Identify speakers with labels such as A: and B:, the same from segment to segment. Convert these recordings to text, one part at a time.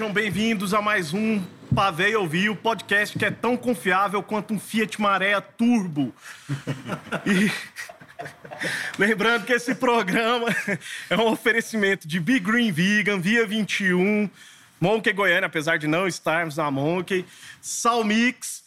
A: Sejam bem-vindos a mais um Pavei Ouvir, o podcast que é tão confiável quanto um Fiat Maré Turbo. E lembrando que esse programa é um oferecimento de Big Green Vegan, Via 21, Monkey Goiânia, apesar de não estarmos na Monkey, Salmix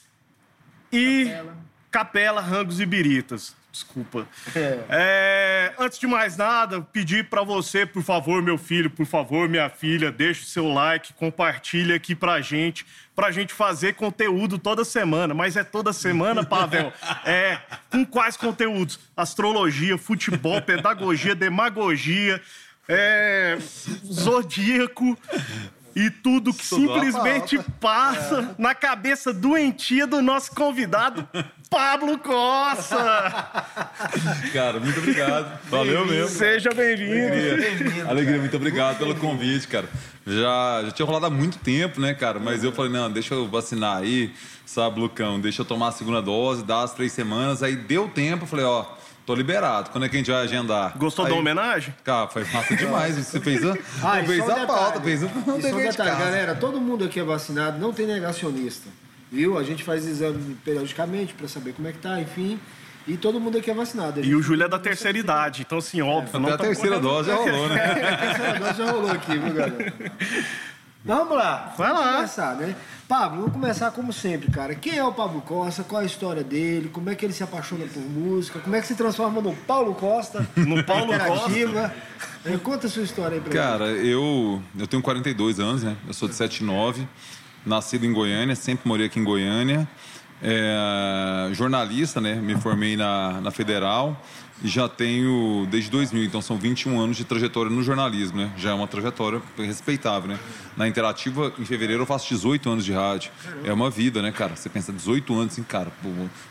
A: e Capela, Capela Rangos e Biritas. Desculpa. É. É, antes de mais nada, pedir para você, por favor, meu filho, por favor, minha filha, deixe o seu like, compartilhe aqui pra gente, pra gente fazer conteúdo toda semana. Mas é toda semana, Pavel? é. Com quais conteúdos? Astrologia, futebol, pedagogia, demagogia, é, zodíaco, e tudo que simplesmente passa é. na cabeça doentia do nosso convidado, Pablo Costa.
B: Cara, muito obrigado. Valeu mesmo.
A: Seja bem-vindo.
B: Alegria. Alegria, muito obrigado pelo convite, cara. Já, já tinha rolado há muito tempo, né, cara? Mas eu falei, não, deixa eu vacinar aí, sabe, Lucão? Deixa eu tomar a segunda dose, dar as três semanas. Aí deu tempo, eu falei, ó Tô liberado. Quando é que a gente vai agendar?
A: Gostou
B: Aí,
A: da homenagem?
B: Cara, foi massa demais. Você fez a, ah, fez a pauta, fez o
C: um detalhe, de Galera, todo mundo aqui é vacinado, não tem negacionista. Viu? A gente faz exame periodicamente para saber como é que tá, enfim. E todo mundo aqui é vacinado.
A: E o Júlio é da terceira idade, então assim, óbvio. É,
B: não a tá terceira dose já rolou, né?
C: a terceira dose já rolou aqui, viu, galera? Vamos lá.
A: Vai lá.
C: Vamos começar, né? Pablo, vamos começar como sempre, cara. Quem é o Pablo Costa? Qual a história dele? Como é que ele se apaixona por música? Como é que se transforma no Paulo Costa?
A: No Paulo Costa?
C: É, conta a sua história aí pra
B: Cara, mim. eu, eu tenho 42 anos, né? Eu sou de 79, nascido em Goiânia, sempre morei aqui em Goiânia. É, jornalista, né? Me formei na, na Federal já tenho desde 2000, então são 21 anos de trajetória no jornalismo, né? Já é uma trajetória respeitável, né? Na Interativa, em fevereiro, eu faço 18 anos de rádio. É uma vida, né, cara? Você pensa 18 anos, assim, cara,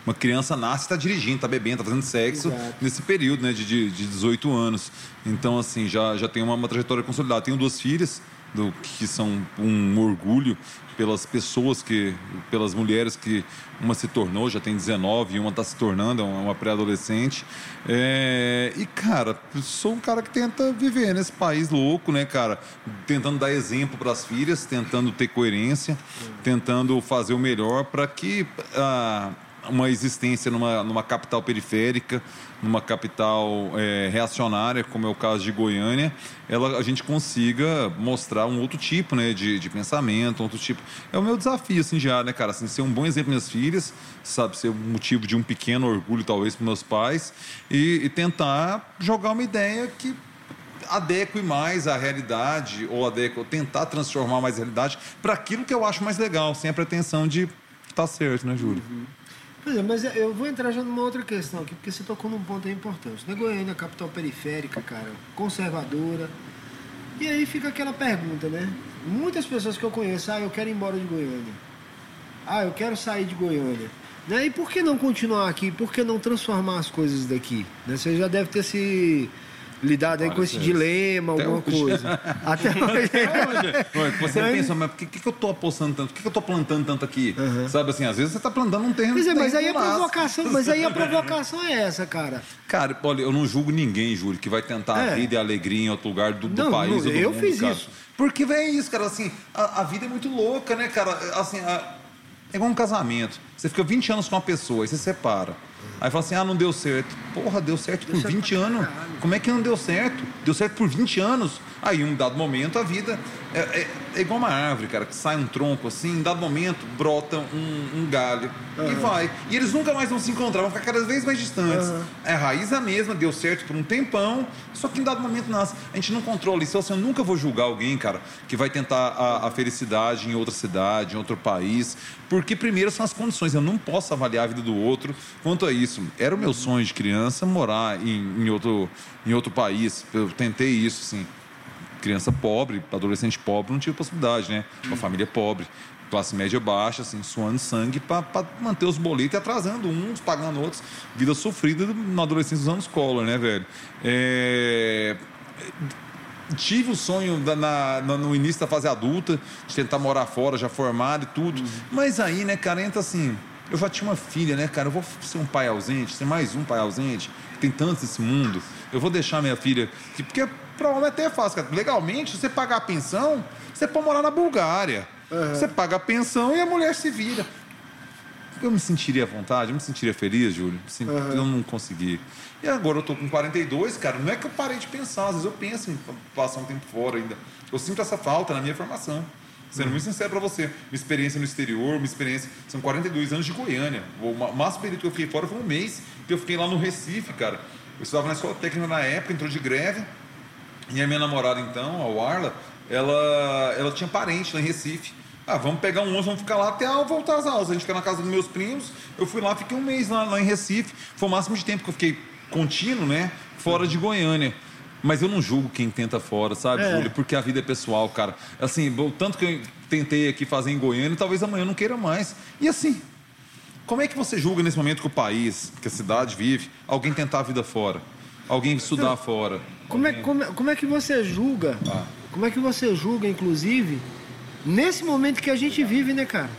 B: uma criança nasce, está dirigindo, está bebendo, está fazendo sexo Exato. nesse período, né, de, de, de 18 anos. Então, assim, já, já tenho uma, uma trajetória consolidada. Tenho duas filhas, do, que são um orgulho pelas pessoas que, pelas mulheres que uma se tornou, já tem 19 e uma está se tornando, é uma pré-adolescente. É, e, cara, sou um cara que tenta viver nesse país louco, né, cara? Tentando dar exemplo para as filhas, tentando ter coerência, tentando fazer o melhor para que. Ah, uma existência numa, numa capital periférica, numa capital é, reacionária, como é o caso de Goiânia, ela, a gente consiga mostrar um outro tipo né, de, de pensamento, outro tipo. É o meu desafio, assim, já, né, cara? Assim, ser um bom exemplo minhas filhas, sabe? Ser motivo de um pequeno orgulho, talvez, para meus pais, e, e tentar jogar uma ideia que adeque mais à realidade, ou adeque, tentar transformar mais a realidade para aquilo que eu acho mais legal, sem a pretensão de estar tá certo, né, Júlio? Uhum.
C: É, mas eu vou entrar já numa outra questão aqui, porque você tocou num ponto importante. Na Goiânia, capital periférica, cara, conservadora. E aí fica aquela pergunta, né? Muitas pessoas que eu conheço, ah, eu quero ir embora de Goiânia. Ah, eu quero sair de Goiânia. Né? E por que não continuar aqui? Por que não transformar as coisas daqui? Né? Você já deve ter se lidado aí com esse dilema, alguma hoje. coisa. Até hoje.
B: Você pensa, mas por que, que eu estou apostando tanto? Por que, que eu estou plantando tanto aqui? Uhum. Sabe assim, às vezes você está plantando um terreno.
C: Mas, é, mas aí a provocação, mas aí a provocação é essa, cara.
B: Cara, olha, eu não julgo ninguém, Júlio, que vai tentar é. a vida e a alegria em outro lugar do, do não, país. Não, ou do
C: eu
B: mundo,
C: fiz
B: cara.
C: isso.
B: Porque, velho, é isso, cara, assim, a, a, vida é muito louca, né, cara? Assim, a, é igual um casamento. Você fica 20 anos com uma pessoa, aí você separa. Aí fala assim: ah, não deu certo. Porra, deu certo deu por certo 20 anos. Como é que não deu certo? Deu certo por 20 anos. Aí, em um dado momento, a vida é, é, é, igual uma árvore, cara, que sai um tronco assim, em dado momento, brota um, um galho uhum. e vai. E eles nunca mais vão se encontrar, vão ficar cada vez mais distantes. Uhum. É a raiz a mesma, deu certo por um tempão, só que em dado momento nasce. A gente não controla isso. Assim, eu nunca vou julgar alguém, cara, que vai tentar a, a felicidade em outra cidade, em outro país, porque primeiro são as condições. Eu não posso avaliar a vida do outro quanto a isso. Era o meu sonho de criança morar em, em, outro, em outro país. Eu tentei isso, sim criança pobre, adolescente pobre, não tinha possibilidade, né? Uma família pobre, classe média baixa, assim, suando sangue para manter os boletos e atrasando uns, pagando outros. Vida sofrida na adolescência usando escola, né, velho? É... Tive o sonho da, na, no início da fase adulta, de tentar morar fora, já formado e tudo. Uhum. Mas aí, né, cara, entra assim. Eu já tinha uma filha, né, cara? Eu vou ser um pai ausente, ser mais um pai ausente. Tem tantos nesse mundo. Eu vou deixar minha filha. Porque Para homem até é fácil, cara. Legalmente, você pagar a pensão, você pode morar na Bulgária. Você paga a pensão e a mulher se vira. Eu me sentiria à vontade, eu me sentiria feliz, Júlio. Sim, Eu não consegui. E agora eu tô com 42, cara. Não é que eu parei de pensar, às vezes eu penso em passar um tempo fora ainda. Eu sinto essa falta na minha formação. Sendo muito sincero para você, minha experiência no exterior, minha experiência. São 42 anos de Goiânia. O máximo período que eu fiquei fora foi um mês, que eu fiquei lá no Recife, cara. Eu estudava na escola técnica na época, entrou de greve. E a minha namorada, então, a Warla, ela, ela tinha parente lá em Recife. Ah, vamos pegar um ônibus, vamos ficar lá até eu voltar às aulas. A gente fica na casa dos meus primos. Eu fui lá, fiquei um mês lá, lá em Recife. Foi o máximo de tempo que eu fiquei contínuo, né? Fora de Goiânia. Mas eu não julgo quem tenta fora, sabe,
C: É.
B: Júlio? Porque a vida é pessoal, cara. Assim, o tanto que eu tentei aqui fazer em Goiânia, talvez amanhã eu não queira mais. E assim, como é que você julga nesse momento que o país, que a cidade vive, alguém tentar a vida fora? Alguém estudar fora?
C: Como é, como, como é que você julga?
B: Ah.
C: Como é que você julga, inclusive, nesse momento que a gente vive, né, cara?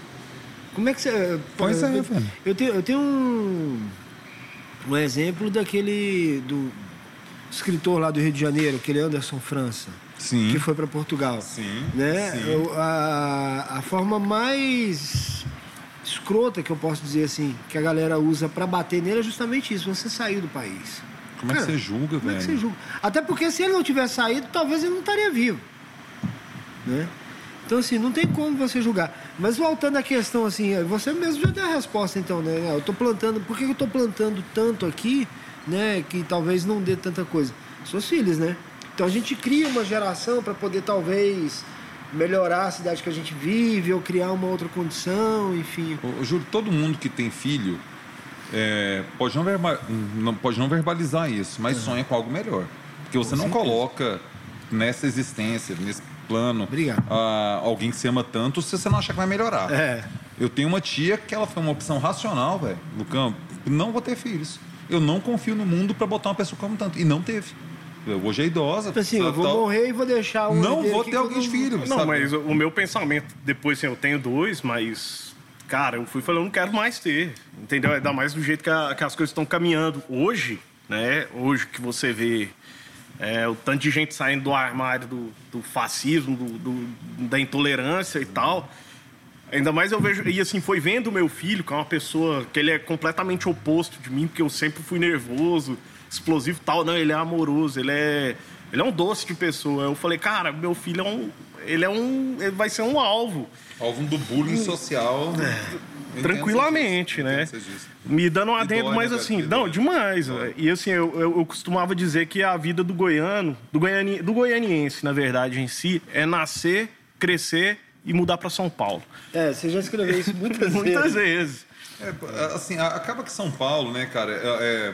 C: Como é que você.
B: Pois é,
C: eu,
B: velho.
C: eu tenho, eu tenho um, um exemplo daquele. do escritor lá do Rio de Janeiro, aquele Anderson França,
B: Sim.
C: que foi para Portugal.
B: Sim,
C: Né?
B: sim.
C: Eu- a, a forma mais escrota que eu posso dizer assim, que a galera usa para bater nele é justamente isso: você saiu do país.
B: Como é que
C: Cara,
B: você julga,
C: Como é que
B: velho?
C: você julga? Até porque se ele não tivesse saído, talvez ele não estaria vivo. Né? Então, assim, não tem como você julgar. Mas voltando à questão, assim, você mesmo já deu a resposta, então, né? Eu tô plantando, por que eu tô plantando tanto aqui, né? Que talvez não dê tanta coisa? Suas filhas, né? Então a gente cria uma geração para poder talvez melhorar a cidade que a gente vive ou criar uma outra condição, enfim.
B: Ô, ô, Júlio, todo mundo que tem filho é, pode, não verba- não, pode não verbalizar isso, mas sonha com algo melhor. Porque você não coloca nessa existência, nesse plano,
C: Obrigado.
B: ah, alguém que se ama tanto se você não achar que vai melhorar.
C: É.
B: Eu tenho uma tia que ela foi uma opção racional, velho, Lucão, não vou ter filhos. Eu não confio no mundo para botar uma pessoa como tanto. E não teve. Hoje é idosa.
C: Tipo assim, eu vou
B: tal.
C: morrer e vou deixar um.
B: Não vou ter
C: eu
B: alguém de
C: não-
B: filho.
A: Não,
B: sabe?
A: mas o o meu pensamento, depois assim, eu tenho dois, mas. Cara, eu fui falando, eu não quero mais ter. Entendeu? Ainda mais do jeito que, a- que as coisas estão caminhando. Hoje, né? Hoje que você vê é, o tanto de gente saindo do armário do, do fascismo, do, do- da intolerância e tal. Ainda mais eu vejo. E assim, foi vendo o meu filho, que é uma pessoa que ele é completamente oposto de mim, porque eu sempre fui nervoso, explosivo e tal. Não, ele é amoroso, ele é. Ele é um doce de pessoa. Eu falei, cara, meu filho é um. Ele é um. Ele vai ser um alvo.
B: Alvo do bullying social. Eu entendo
A: É. Tranquilamente, né? Me dando um adendo,
B: dói,
A: mas
B: né,
A: assim,
B: velho?
A: não, demais. velho. E assim, eu, eu, eu costumava dizer que a vida do goiano, do, goiani, do goianiense, na verdade, em si, é nascer, crescer e mudar para São Paulo.
C: É, você já escreveu isso muitas vezes.
A: Muitas vezes.
B: É, assim, acaba que São Paulo, né, cara, é, é-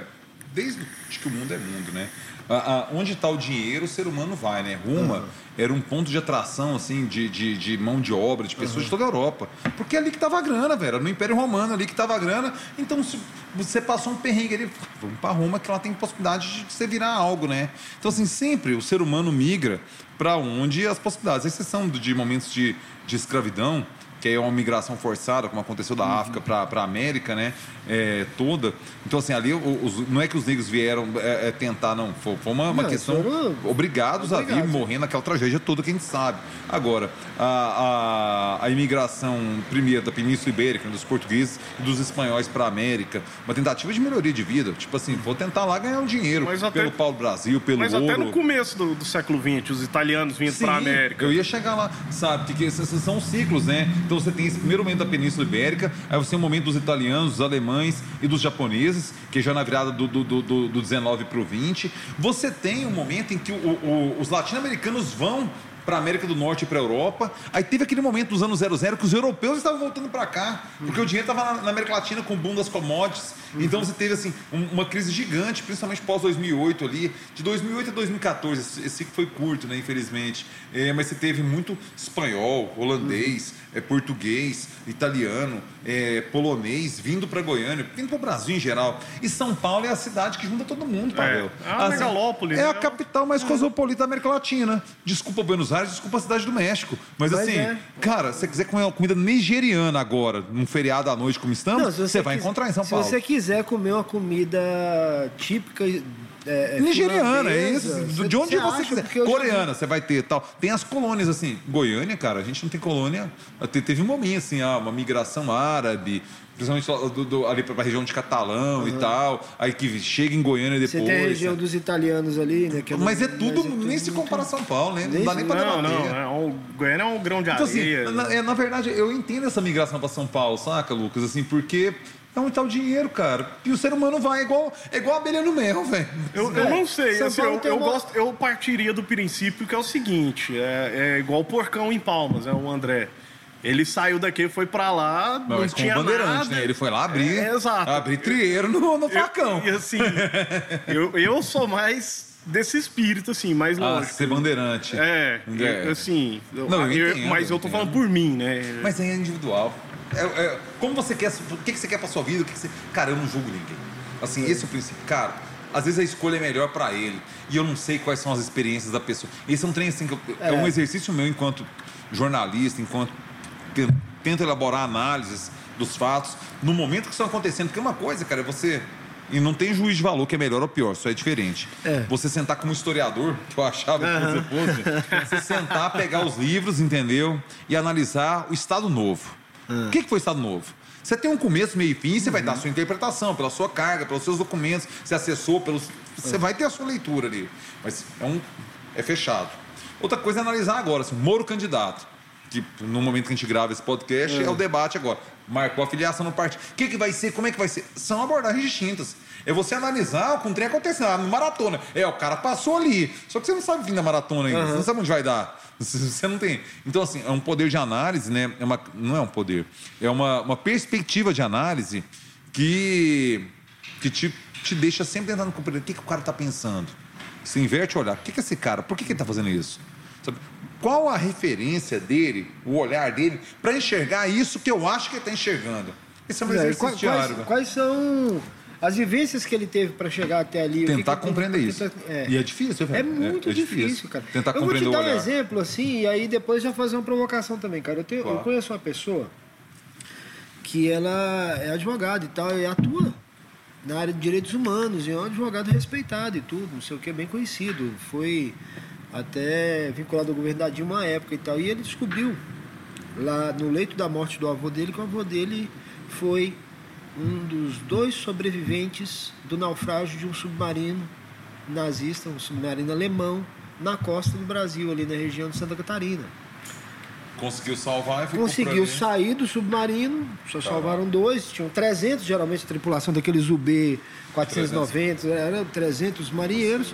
B: desde que o mundo é mundo, né? A- a- onde está o dinheiro, o ser humano vai, né? Roma era um ponto de atração, assim, de, de, de mão de obra, de pessoas de toda a Europa. Porque é ali que tava a grana, velho. Era no Império Romano, ali que tava a grana. Então, se você passou um perrengue ali, vamos para Roma, que lá tem possibilidade de você virar algo, né? Então, assim, sempre o ser humano migra para onde as possibilidades, a exceção de momentos de, de escravidão, que é uma migração forçada, como aconteceu da África para a América, né? É, toda. Então, assim, ali os- não é que os negros vieram é, é, tentar, não. Foi, foi uma, uma
C: Não,
B: questão.
C: foram
B: Obrigados, a vir morrendo naquela tragédia toda que a gente sabe. Agora, a, a, a imigração, primeiro, da Península Ibérica, dos portugueses e dos espanhóis para a América, uma tentativa de melhoria de vida. Tipo assim, vou tentar lá ganhar um dinheiro
A: Mas até-
B: pelo Paulo Brasil, pelo
A: Mas
B: ouro.
A: até no começo do, do século XX, os italianos vindo para a América.
B: Eu ia chegar lá, sabe? Porque esses esses são ciclos, né? Então você tem esse primeiro momento da Península Ibérica, aí você tem o momento dos italianos, dos alemães e dos japoneses, que já na virada do, do, do, do, do 19 para o 20. Você tem um momento em que o- o- os latino-americanos vão para a América do Norte e para a Europa. Aí teve aquele momento dos anos 00 que os europeus estavam voltando para cá, porque o dinheiro estava na, América Latina com o boom das commodities. Então você teve assim um- uma crise gigante, principalmente pós 2008 ali, de 2008 a 2014. Esse, esse ciclo foi curto, né, infelizmente. É, mas você teve muito espanhol, holandês, é, português, italiano, é, polonês vindo para Goiânia, vindo para o Brasil em geral. E São Paulo é a cidade que junta todo mundo, Pavel.
A: é uma megalópole,
B: É a
A: né?
B: capital mais cosmopolita da América Latina. Desculpa Buenos Aires, desculpa a cidade do México. Mas,
C: Mas
B: assim,
C: é.
B: cara, se você quiser comer uma comida nigeriana agora, num feriado à noite como estamos,
C: Não, se
B: você, vai
C: quis-
B: encontrar em São
C: se
B: Paulo.
C: você quiser comer uma comida típica é, é
B: Nigeriana, é isso. De onde
C: Você
B: você, quiser. Coreana, você vai ter tal. Tem as colônias, assim. Goiânia, cara, a gente não tem colônia. Te- Teve um momento, assim, ah, uma migração árabe, principalmente do- do- ali pra região de Catalão e tal. Aí que chega em Goiânia depois.
C: Você tem a região dos italianos ali, né? que
B: Mas é
C: mas
B: tudo, nem se compara a São Paulo, né? Não dá nem pra
A: Não,
B: debater.
A: não. É um, Goiânia é um grão de
B: Então, assim,
A: areia.
B: na, é, na verdade, eu entendo essa migração para São Paulo, saca, Lucas? Assim, porque é onde tá o dinheiro, cara. E o ser humano vai igual, é igual abelha no mel, velho.
A: Eu, eu não sei, assim, eu, eu
C: uma-
A: gosto, eu partiria do princípio que é o seguinte, é, é igual o porcão em Palmas, é o André. Ele saiu daqui, foi pra lá, não,
B: Mas com
A: tinha
B: o bandeirante,
A: nada.
B: né? Ele foi lá abrir,
A: É, exato.
B: abrir trieiro no, no facão.
A: E assim, eu, eu sou mais desse espírito, assim, mais
B: Ah,
A: lógico.
B: ser bandeirante.
A: É,
B: É.
A: assim,
B: Não, eu
A: eu-
B: entendo,
A: mas eu
B: eu
A: tô
B: entendo.
A: falando por mim, né?
B: Mas aí é individual. É, é, como você quer, o que, que você quer pra sua vida? O que, que você... Cara, eu não julgo ninguém. Assim, esse é o princípio. Cara, às vezes a escolha é melhor pra ele. E eu não sei quais são as experiências da pessoa. Esse é um trem assim, que eu- é. um exercício meu enquanto jornalista, enquanto te- tento elaborar análises dos fatos no momento que estão acontecendo. Porque uma coisa, cara, é você. E não tem juiz de valor que é melhor ou pior, isso é diferente.
C: É.
B: Você sentar como historiador, que eu achava que você fosse, você sentar, pegar os livros, entendeu? E analisar o Estado Novo. O que, que foi Estado Novo? Você tem um começo, meio e fim, e você vai dar a sua interpretação, pela sua carga, pelos seus documentos, você acessou, pelos. Você vai ter a sua leitura ali. Mas é um. é fechado. Outra coisa é analisar agora, assim, Moro candidato. Que no momento que a gente grava esse podcast é, o debate agora. Marcou a filiação no partido. O que, que vai ser? Como é que vai ser? São abordagens distintas. É você analisar o trem acontecendo. Ah, maratona. É, o cara passou ali. Só que você não sabe o fim da maratona ainda. Você não sabe onde vai dar. Você não tem. Então, assim, é um poder de análise, né? É uma, não é um poder. É uma, uma perspectiva de análise que, que te, te deixa sempre tentando compreender o que, que o cara está pensando. Você inverte o olhar. O que, que é esse cara? Por que, que ele está fazendo isso? Sabe? Qual a referência dele, o olhar dele, para enxergar isso que eu acho que ele está enxergando? Esse é um
C: É,
B: exercício
C: quais,
B: diário.
C: quais, quais são as vivências que ele teve para chegar até ali? que
B: Tentar
C: que ele
B: compreender isso.
C: é.
B: E é difícil,
C: É
B: velho.
C: muito difícil, cara.
B: Tentar
C: eu vou
B: compreender
C: te dar um exemplo assim, e aí depois já fazer uma provocação também, cara. Eu, tenho, eu
B: Claro.
C: conheço uma pessoa que ela é advogada e tal, e atua na área de direitos humanos, e é um advogado respeitado e tudo, não sei o que, bem conhecido. Foi até vinculado ao governo da Dilma à época e tal. E ele descobriu lá no leito da morte do avô dele que o avô dele foi um dos dois sobreviventes do naufrágio de um submarino nazista, um submarino alemão, na costa do Brasil, ali na região de Santa Catarina.
B: Conseguiu salvar e ficou
C: Conseguiu sair do submarino, só salvaram dois, tinham 300, geralmente a tripulação daqueles UB 490, eram 300 marinheiros,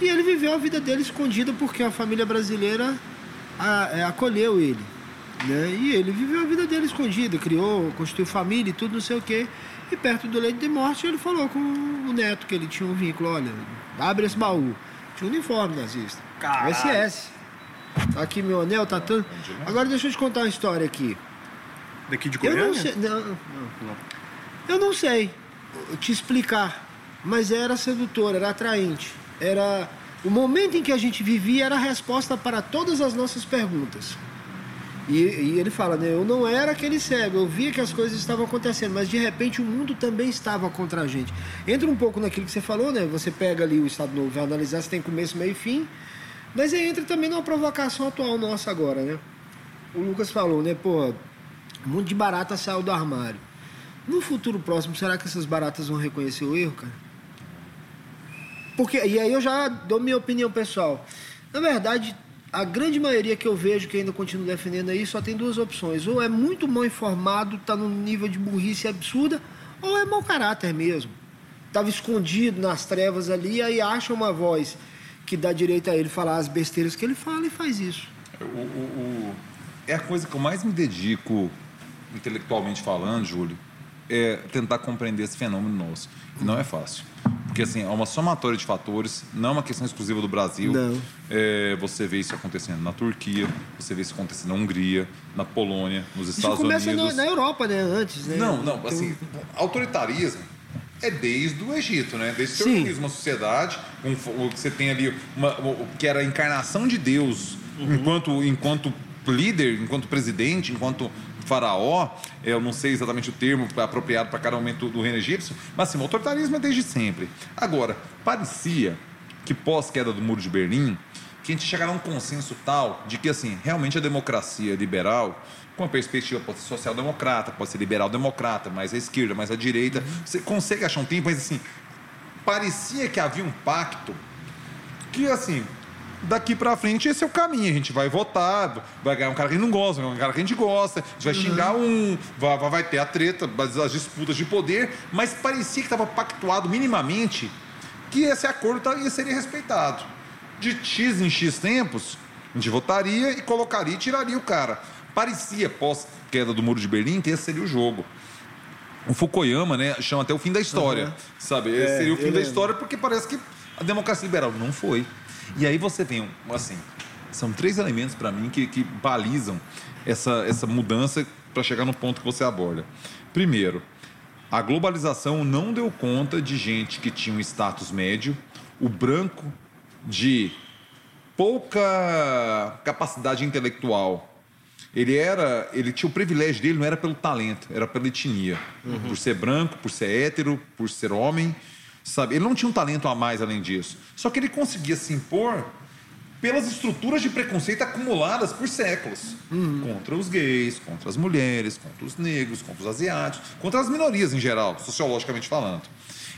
C: e ele viveu a vida dele escondida porque a família brasileira a- é, acolheu ele. Né? E ele viveu a vida dele escondida, criou, constituiu família e tudo, não sei o quê. E perto do leito de morte ele falou com o neto que ele tinha um vínculo, olha, abre esse baú. Tinha um uniforme nazista.
A: Caralho.
C: SS. Tá aqui meu anel, tá tanto. Agora deixa eu te contar uma história aqui.
A: Daqui de
C: Eu
A: Goiânia?
C: não sei. Não, não. Eu não sei te explicar. Mas era sedutor, era atraente. Era. O momento em que a gente vivia era a resposta para todas as nossas perguntas. E, e ele fala, né? Eu não era aquele cego, eu via que as coisas estavam acontecendo, mas de repente o mundo também estava contra a gente. Entra um pouco naquilo que você falou, né? Você pega ali o Estado Novo, vai analisar se tem começo, meio e fim. Mas aí entra também numa provocação atual nossa agora, né? O Lucas falou, né? Pô, monte de barata saiu do armário. No futuro próximo, será que essas baratas vão reconhecer o erro, cara? Porque, e aí eu já dou minha opinião pessoal. Na verdade, a grande maioria que eu vejo que ainda continua defendendo aí só tem duas opções. Ou é muito mal informado, está num nível de burrice absurda, ou é mau caráter mesmo. Estava escondido nas trevas ali, aí acha uma voz que dá direito a ele falar as besteiras que ele fala e faz isso.
B: O- o- o- é a coisa que eu mais me dedico, intelectualmente falando, Júlio, é tentar compreender esse fenômeno nosso. E não é fácil. Porque, assim, é uma somatória de fatores, não é uma questão exclusiva do Brasil. É, você vê isso acontecendo na Turquia, você vê isso acontecendo na Hungria, na Polônia, nos
C: Isso
B: Estados
C: começa
B: Unidos.
C: na, na Europa, né? Antes, né?
B: Não, não,
C: Tem
B: assim, autoritarismo é desde o Egito, né? Desde que você
C: Sim.
B: organiza uma sociedade, um, você tem ali, uma, o que era a encarnação de Deus, enquanto, enquanto líder, enquanto presidente, enquanto faraó, eu não sei exatamente o termo apropriado para cada momento do reino egípcio, mas assim, o autoritarismo é desde sempre. Agora, parecia que pós queda do muro de Berlim, que a gente chegará a um consenso tal de que assim, realmente a democracia liberal com a perspectiva pode ser social-democrata, pode ser liberal-democrata, mais à esquerda, mais à direita. Você consegue achar um tempo, mas assim, parecia que havia um pacto que, assim, daqui para frente esse é o caminho. A gente vai votar, vai ganhar um cara que a gente não gosta, vai ganhar um cara que a gente gosta, a gente vai xingar um, vai, vai ter a treta, as disputas de poder, mas parecia que estava pactuado minimamente que esse acordo tá, ia seria respeitado. De X em X tempos, a gente votaria e colocaria e tiraria o cara parecia, pós queda do Muro de Berlim, que esse seria o jogo. O Fukuyama, né, chama até o fim da história, uhum. sabe? Esse é, seria o fim da história porque parece que a democracia liberal não foi. E aí você vem, assim, são três elementos para mim que, que balizam essa, essa mudança para chegar no ponto que você aborda. Primeiro, a globalização não deu conta de gente que tinha um status médio, o branco de pouca capacidade intelectual ele era, ele tinha o privilégio dele, não era pelo talento, era pela etnia. Uhum. Por ser branco, por ser hétero, por ser homem, sabe? Ele não tinha um talento a mais além disso. Só que ele conseguia se impor pelas estruturas de preconceito acumuladas por séculos uhum. contra os gays, contra as mulheres, contra os negros, contra os asiáticos, contra as minorias em geral, sociologicamente falando.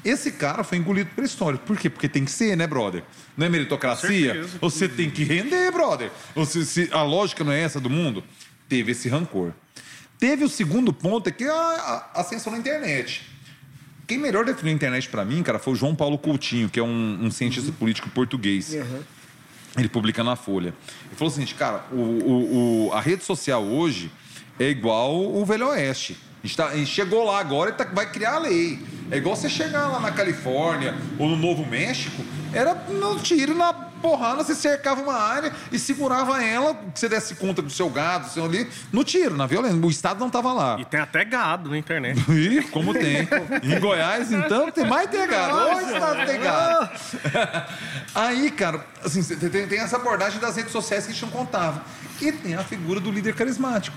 B: Esse cara foi engolido pela história. Por quê? Porque tem que ser, né, brother? Não é meritocracia? Você tem que render, brother. Você, se, a lógica não é essa do mundo? Teve esse rancor. Teve o segundo ponto, é que a, a ascensão na internet. Quem melhor definiu a internet para mim, cara, foi o João Paulo Coutinho, que é um, um cientista uhum. político português. Uhum. Ele publica na Folha. Ele falou o seguinte, cara, o, o, o, a rede social hoje é igual o Velho Oeste. A gente, tá, a gente chegou lá agora e tá, vai criar a lei. É igual você chegar lá na Califórnia ou no Novo México, era no tiro, na porrada, você cercava uma área e segurava ela, que você desse conta do seu gado, do seu ali, no tiro, na violência. O Estado não estava lá.
A: E tem até gado na internet.
B: e como tem. em Goiás, então, tem mais ter gado. O Estado tem gado. Aí, cara, assim, tem, tem essa abordagem das redes sociais que a gente não contava. E tem a figura do líder carismático.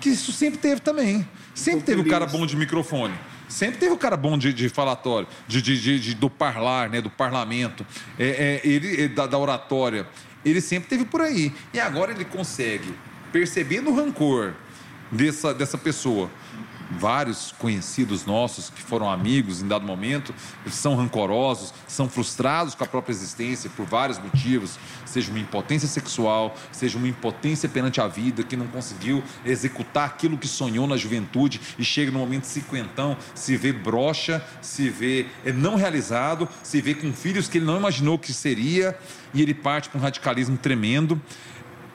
B: Que isso sempre teve também. Sempre teve o cara bom de microfone. Sempre teve o cara bom de, de falatório, de, de, de, do parlar, né, do parlamento, é, é ele, é, da, da oratória. Ele sempre teve por aí. E agora ele consegue, percebendo o rancor dessa, dessa pessoa, vários conhecidos nossos que foram amigos em dado momento são rancorosos, são frustrados com a própria existência por vários motivos, seja uma impotência sexual, seja uma impotência perante a vida, que não conseguiu executar aquilo que sonhou na juventude e chega no momento cinquentão, se vê broxa, se vê é, não realizado, se vê com filhos que ele não imaginou que seria e ele parte para um radicalismo tremendo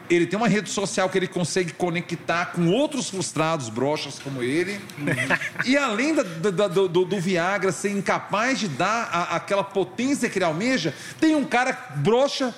B: ele tem uma rede social que ele consegue conectar com outros frustrados brochas como ele. e além da, da, do, do, Viagra ser incapaz de dar a, aquela potência que ele almeja, tem um cara brocha,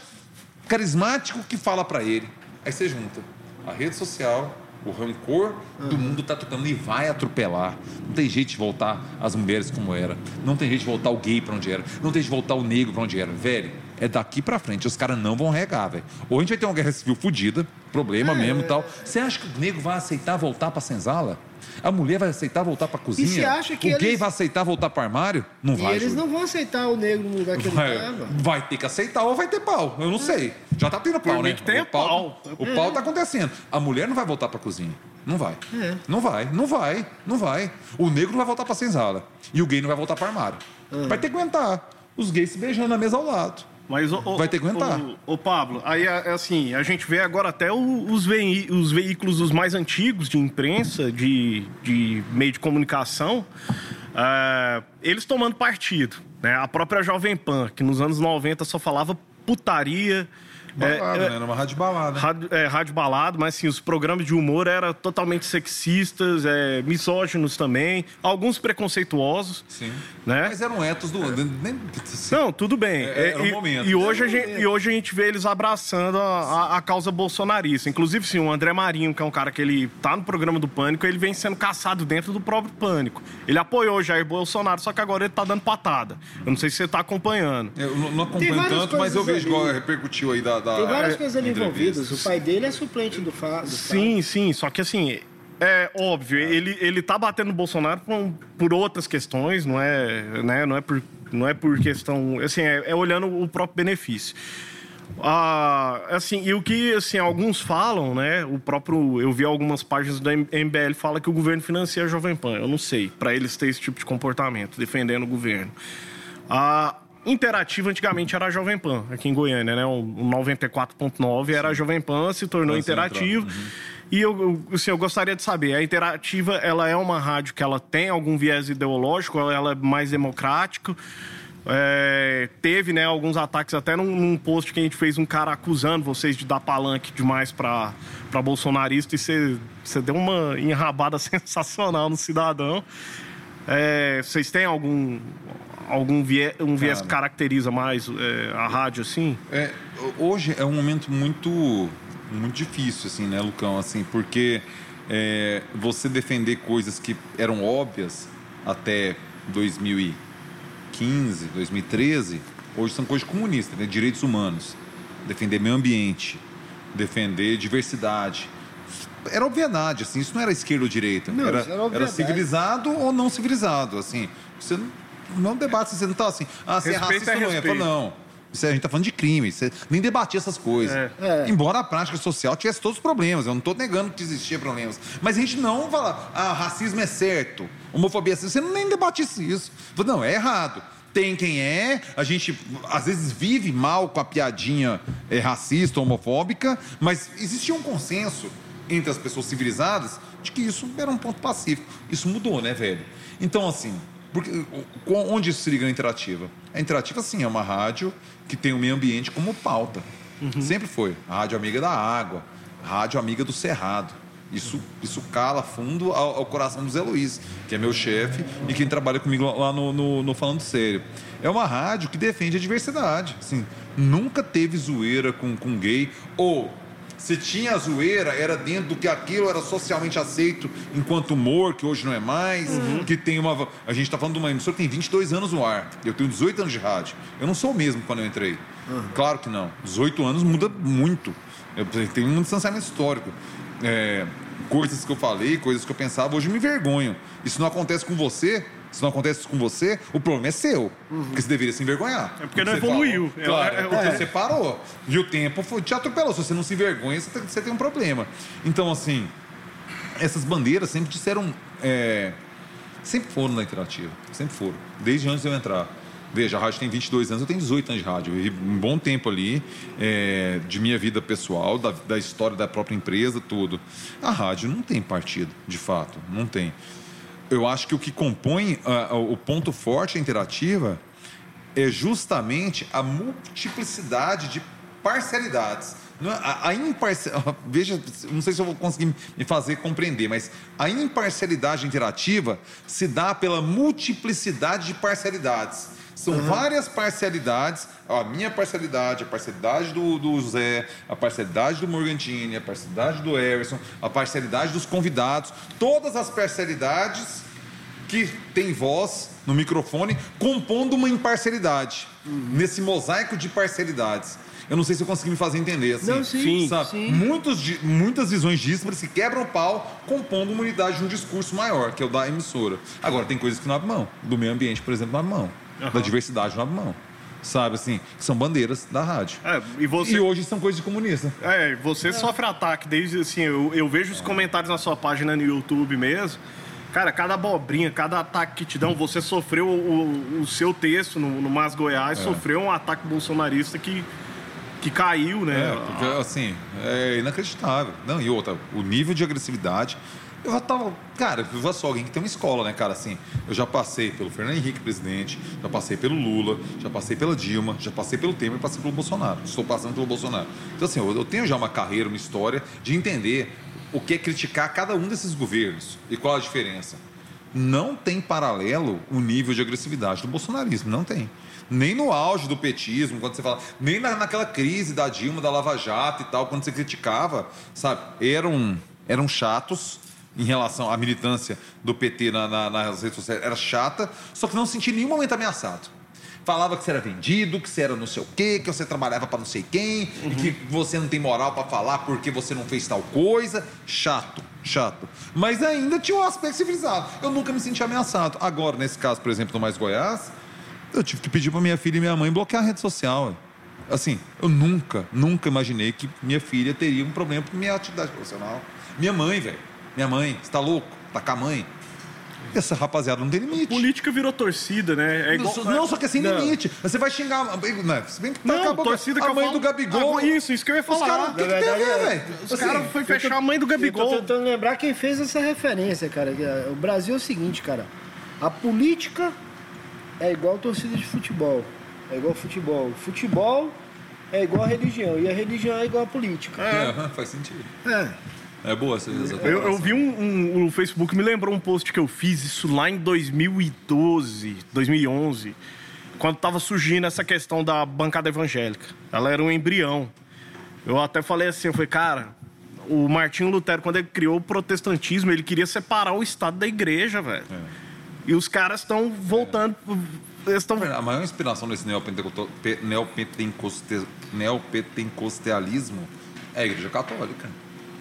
B: carismático, que fala para ele. Aí você junta a rede social, o rancor do mundo está tocando e vai atropelar. Não tem jeito de voltar as mulheres como era. Não tem jeito de voltar o gay para onde era. Não tem jeito de voltar o negro para onde era. Velho, é daqui para frente. Os caras não vão regar, velho. Ou a gente vai ter uma guerra civil fodida, problema é. mesmo e tal. Você acha que o nego vai aceitar voltar para senzala? A mulher vai aceitar voltar para cozinha? E você
C: acha que
B: o
C: eles...
B: gay vai aceitar voltar para armário? Não
C: e
B: vai.
C: eles Júlio. não vão aceitar o negro no lugar que vai, ele tava.
B: Vai ter que aceitar ou vai ter pau. Eu não é. sei. Já tá tendo pau, Por né?
A: Que tem
B: o pau. pau. O é. pau tá acontecendo. A mulher não vai voltar para cozinha. Não vai. É. Não vai, não vai, não vai. O negro não vai voltar para senzala. E o gay não vai voltar para armário. É. Vai ter que aguentar. Os gays se beijando na mesa ao lado.
A: Mas, o, Vai ter que aguentar. O, o Pablo, aí é, é assim, a gente vê agora até os, os veículos os mais antigos de imprensa, de, de meio de comunicação, é, eles tomando partido. Né? A própria Jovem Pan, que nos anos 90 só falava putaria,
B: Balada, é, né? Era uma rádio balada.
A: Rádio, é, rádio balada, mas assim, os programas de humor eram totalmente sexistas, é, misóginos também, alguns preconceituosos. Sim. Né?
B: Mas eram etos do.
A: Assim, Não, tudo bem. É, era um e, momento. E hoje, a gente, e hoje a gente vê eles abraçando a, a, a, causa bolsonarista. Inclusive, sim, o André Marinho, que é um cara que ele tá no programa do Pânico, ele vem sendo caçado dentro do próprio Pânico. Ele apoiou o Jair Bolsonaro, só que agora ele tá dando patada. Eu não sei se você tá acompanhando.
B: Eu não acompanho tanto, mas eu vejo igual repercutiu aí da, da
C: Tem várias coisas ali envolvidas. O pai dele é suplente do, Fá, do
A: Sim, sim. Só que assim, É óbvio, ele, ele tá batendo no Bolsonaro por, por outras questões, não é, né, não é, por, não é por questão. Assim, é, é olhando o próprio benefício. Ah, assim, e o que assim, alguns falam, né? O próprio. Eu vi algumas páginas do MBL fala que o governo financia a Jovem Pan. Eu não sei, para eles ter esse tipo de comportamento, defendendo o governo. A Interativa antigamente era a Jovem Pan, aqui em Goiânia, né? O 94.9 era a Jovem Pan, se tornou Interativo. Uhum. E eu, assim, eu gostaria de saber, a Interativa, ela é uma rádio que ela tem algum viés ideológico, ela é mais democrática? É, teve né, alguns ataques até num, num, post que a gente fez um cara acusando vocês de dar palanque demais para bolsonarista e você deu uma enrabada sensacional no cidadão. É, vocês têm algum, algum viés, um viés que caracteriza mais é, a rádio assim?
B: É, hoje é um momento muito muito difícil assim, né, Lucão, assim, porque é, você defender coisas que eram óbvias até 2000 2015, 2013, hoje são coisas comunistas, né? direitos humanos, defender meio ambiente, defender diversidade. Era obviedade, assim, isso não era esquerda ou direita. Não, era, era, era, civilizado ou não civilizado, assim. Você não, não debate, você não está assim, ah, você é racista é ou não é? Fala, não. Isso, a gente está falando de crime, você nem debatia essas coisas. É. É. Embora a prática social tivesse todos os problemas, eu não estou negando que existia problemas. Mas a gente não fala, ah, racismo é certo, homofobia é certo. Você não nem debatisse isso. Não, é errado. Tem quem é, a gente às vezes vive mal com a piadinha é, racista, homofóbica, mas existia um consenso entre as pessoas civilizadas de que isso era um ponto pacífico. Isso mudou, né, velho? Então, assim, porque, onde isso se liga na Interativa? A Interativa, sim, é uma rádio que tem o meio ambiente como pauta. Uhum. Sempre foi. A rádio amiga da água, rádio amiga do cerrado. Isso, isso cala fundo ao, ao, coração do Zé Luiz, que é meu chefe e quem trabalha comigo lá no, no, no, Falando Sério. É uma rádio que defende a diversidade. Assim, nunca teve zoeira com, com gay ou se tinha zoeira, era dentro do que aquilo era socialmente aceito enquanto humor, que hoje não é mais, uhum. que tem uma... A gente está falando de uma emissora que tem 22 anos no ar. Eu tenho 18 anos de rádio. Eu não sou o mesmo quando eu entrei. Uhum. Claro que não. 18 anos muda muito. Eu tenho um distanciamento histórico. É, coisas que eu falei, coisas que eu pensava, hoje me envergonho. Isso não acontece com você, se não acontece com você, o problema é seu. Uhum. Porque você deveria se envergonhar.
A: É porque não evoluiu.
B: Falou. Claro, é, é, porque é. você parou. E o tempo foi, te atropelou. Se você não se envergonha, você tem, você tem um problema. Então, assim, essas bandeiras sempre disseram. É, sempre foram na interativa. Sempre foram. Desde antes de eu entrar. Veja, a rádio tem 22 anos, eu tenho 18 anos de rádio. Eu um bom tempo ali é, de minha vida pessoal, da, da história da própria empresa, tudo. A rádio não tem partido, de fato, não tem eu acho que o que compõe uh, o ponto forte interativa é justamente a multiplicidade de parcialidades. É, a, a imparcial, veja, não sei se eu vou conseguir me fazer compreender, mas a imparcialidade interativa se dá pela multiplicidade de parcialidades. São uhum. várias parcialidades, a minha parcialidade, a parcialidade do, do Zé, a parcialidade do Morgantini, a parcialidade do Everson, a parcialidade dos convidados, todas as parcialidades que têm voz no microfone, compondo uma imparcialidade, uhum. nesse mosaico de parcialidades. Eu não sei se eu consegui me fazer entender. Assim,
C: não, sim, sabe? sim.
B: Muitos, muitas visões díspares se quebram o pau, compondo uma unidade de um discurso maior, que é o da emissora. Agora, tem coisas que não abrem mão. Do meio ambiente, por exemplo, não abre mão uhum. da diversidade na mão. Sabe assim, que são bandeiras da rádio.
A: É, e, você...
B: e hoje são coisas de comunista.
A: É, você é. sofre ataque desde assim, eu, eu vejo os comentários na sua página no YouTube mesmo. Cara, cada abobrinha, cada ataque que te dão, você sofreu o, o seu texto no, no Mas Goiás, é. sofreu um ataque bolsonarista que, que caiu, né?
B: É, porque, assim, é inacreditável. Não, e outra, o nível de agressividade eu já tava. Cara, eu só alguém que tem uma escola, né, cara? Assim, eu já passei pelo Fernando Henrique, presidente, já passei pelo Lula, já passei pela Dilma, já passei pelo Temer passei pelo Bolsonaro. Estou passando pelo Bolsonaro. Então, assim, eu, eu tenho já uma carreira, uma história de entender o que é criticar cada um desses governos e qual a diferença. Não tem paralelo o nível de agressividade do bolsonarismo, não tem. Nem no auge do petismo, quando você fala, nem na, naquela crise da Dilma, da Lava Jato e tal, quando você criticava, sabe? Eram, eram chatos, em relação à militância do PT na, na, nas redes sociais era chata, só que não senti em nenhum momento ameaçado. falava que você era vendido, que você era não sei o quê, que você trabalhava para não sei quem, e que você não tem moral para falar porque você não fez tal coisa. Chato, chato. Mas ainda tinha um aspecto civilizado. Eu nunca me senti ameaçado. Agora, nesse caso, por exemplo, no Mais Goiás, eu tive que pedir para minha filha e minha mãe bloquear a rede social. Assim, eu nunca, nunca imaginei que minha filha teria um problema com minha atividade profissional. Minha mãe, velho. Minha mãe, você tá louco? Tá com a mãe? Essa rapaziada não tem limite.
A: Política virou torcida, né? É igual...
B: Não, não, só que é sem
A: Não.
B: limite. Você vai xingar. Não, se bem que tá
A: Não,
B: acabou-
A: torcida
B: a mãe
A: falo-
B: do Gabigol.
A: Ah, isso, isso que eu ia
B: Os
A: falar.
B: caras, o que, que tem a ver, velho?
A: Os
B: Assim,
A: caras foi fechar a mãe do
C: Eu tô
A: Gabigol.
C: tentando lembrar quem fez essa referência, cara. é, O Brasil é o seguinte, cara. A política é igual torcida de futebol. É igual futebol. Futebol é igual a religião. E a religião é igual a política.
B: é, aham, faz sentido.
C: É.
B: É boa essa
A: Eu, eu vi um, um- O Facebook me lembrou um post que eu fiz isso lá em 2012, 2011, quando tava surgindo essa questão da bancada evangélica. Ela era um embrião. Eu até falei assim, eu falei, cara, o Martinho Lutero, quando ele criou o protestantismo, ele queria separar o Estado da igreja, velho. E os caras estão voltando. Eles estão.
B: A maior inspiração desse neopentecostealismo é a Igreja Católica.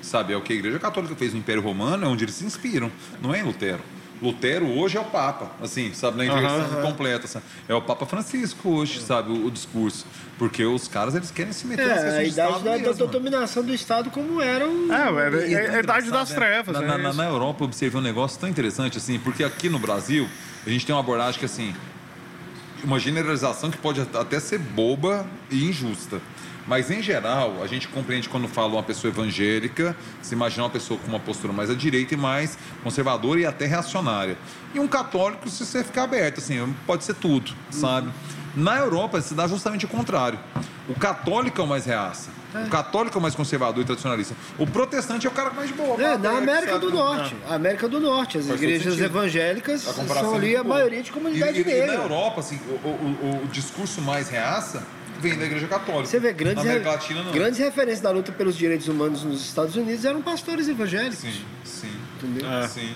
B: Sabe, é o que a Igreja Católica fez no Império Romano, é onde eles se inspiram, não é em Lutero. Lutero hoje é o Papa, assim, sabe, na inversão completa. sabe? É o Papa Francisco hoje, sabe, o, o discurso. Porque os caras, eles querem se meter nas
C: É, a idade da, da,
B: mesmo.
C: da dominação do Estado como era um...
A: É,
B: E
A: é, é a idade das trevas,
B: na,
A: né?
B: na, na- na Europa eu observei um negócio tão interessante assim, porque aqui no Brasil a gente tem uma abordagem que assim, uma generalização que pode até ser boba e injusta. Mas em geral, a gente compreende quando fala uma pessoa evangélica, se imagina uma pessoa com uma postura mais à direita e mais conservadora e até reacionária. E um católico, se você ficar aberto, assim, pode ser tudo, sabe? Na Europa se dá justamente o contrário. O católico é o mais reaça. O católico é o mais conservador e tradicionalista. O protestante é o cara mais de boa.
C: É, na América do Norte. América do Norte. As
B: Faz
C: igrejas evangélicas são
B: é
C: ali a
B: boa.
C: maioria de comunidade
B: e, e, e na. Europa, assim, o, o- o- o discurso mais reaça vem da Igreja Católica.
C: Você vê grandes,
B: Na América
C: re-
B: Latina, não.
C: grandes referências da luta pelos direitos humanos nos Estados Unidos eram pastores evangélicos.
B: Sim, sim.
C: Entendeu?
B: Sim.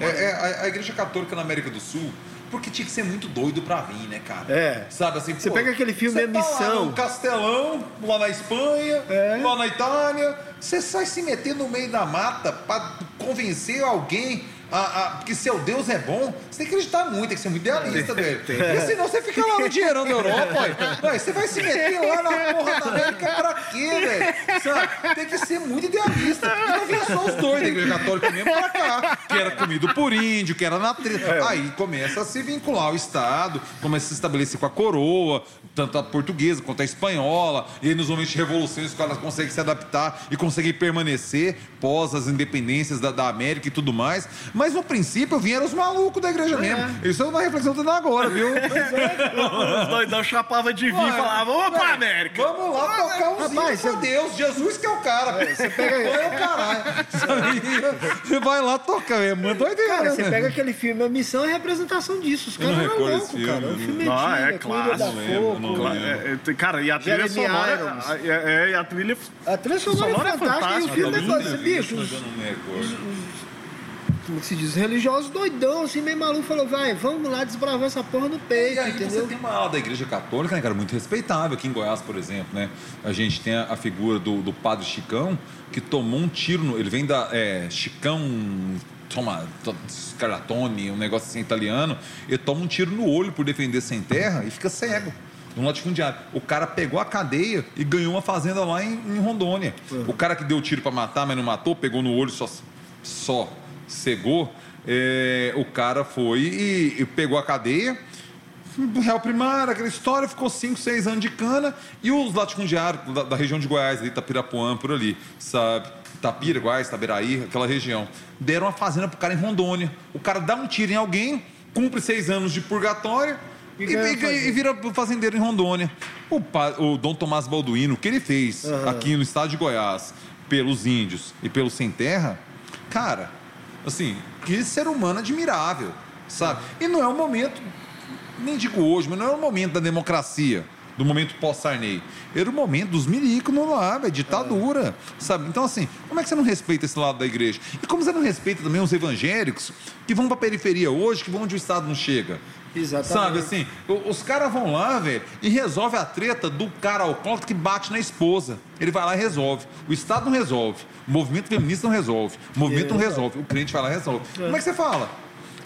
B: É, é, a, a Igreja Católica na América do Sul, porque tinha que ser muito doido pra vir, né, cara?
C: É.
B: Sabe assim,
C: Você
B: pô,
C: pega aquele filme
B: você
C: A
B: tá lá
C: Missão.
B: no Castelão, lá na Espanha,
C: É.
B: lá na Itália, você sai se meter no meio da mata pra convencer alguém a, a- que seu Deus é bom. Você tem que acreditar muito, tem que ser muito idealista, velho. Porque senão você fica lá no dinheirão da Europa, ué. Você vai se meter lá na porra da América pra quê, velho? Tem que ser muito idealista. E não vinha só os dois da Igreja Católica mesmo pra cá, que era comido por índio, que era na treta. Aí começa a se vincular ao Estado, começa a se estabelecer com a coroa, tanto a portuguesa quanto a espanhola, e aí nos momentos de revoluções os caras conseguem se adaptar e conseguem permanecer pós as independências da, da América e tudo mais. Mas no princípio vieram os malucos da igreja mesmo. Isso é uma reflexão que eu tô dando agora, viu?
A: Os doidão chapava de vir e falava, vamos pra América.
B: Vamos lá tocar os
C: Rapaz, você-
B: Deus. Jesus que é o cara. Você pega é o caralho. Você vai lá tocar, é uma doideira.
C: Cara, você
B: né?
C: pega aquele filme A Missão é a representação disso. Os
B: não
C: caras eram
B: recordo
C: loucos,
B: esse
C: cara. O filme
A: não. Ah, é claro,
B: não
C: Fogo.
B: não lembro.
A: É, é, cara, e a trilha
C: Jeremy
A: sonora. É, é, é, a trilha.
C: A trilha sonora
A: Sonora
C: é
A: é
C: fantástica e o filme é Bicho, como que se diz? Religiosos doidão, assim, meio maluco, falou, vai, vamos lá desbravar essa porra no peito,
B: aí você
C: entendeu?
B: tem uma ala da igreja católica, né, cara, muito respeitável. Aqui em Goiás, por exemplo, né? A gente tem a, figura do, do padre Chicão, que tomou um tiro, no- ele vem da é, Chicão toma to- Scarlatone, um negócio assim italiano, ele toma um tiro no olho por defender sem terra e fica cego. Um latifundiário. O cara pegou a cadeia e ganhou uma fazenda lá em, em Rondônia. O cara que deu o tiro para matar, mas não matou, pegou no olho, só, só cegou. é, o cara foi e, e pegou a cadeia, réu primário, aquela história, ficou 5, 6 anos de cana, e os latifundiários da, da região de Goiás, ali, Itapirapuã, por ali, sabe? Itapira, Goiás, Itaberaí, aquela região. Deram uma fazenda pro cara em Rondônia. O cara dá um tiro em alguém, cumpre seis anos de purgatório e,
C: E
B: e-
C: a
B: e vira fazendeiro em Rondônia. O, o Dom Tomás Balduino, o que ele fez aqui no estado de Goiás, pelos índios e pelo sem terra, cara, assim, que ser humano admirável, sabe? E não é o momento, nem digo hoje, mas não é o momento da democracia. do momento pós-Sarney. Era o momento dos milíconos lá, velho, ditadura, sabe? Então, assim, como é que você não respeita esse lado da igreja? E como você não respeita também os evangélicos que vão pra periferia hoje, que vão onde o Estado não chega?
C: Exatamente.
B: Sabe assim, os caras vão lá, velho, e resolve a treta do cara alcoólatra que bate na esposa. Ele vai lá e resolve. O Estado não resolve. O movimento feminista não resolve. O movimento não resolve. O crente vai lá e resolve. Como é que você fala?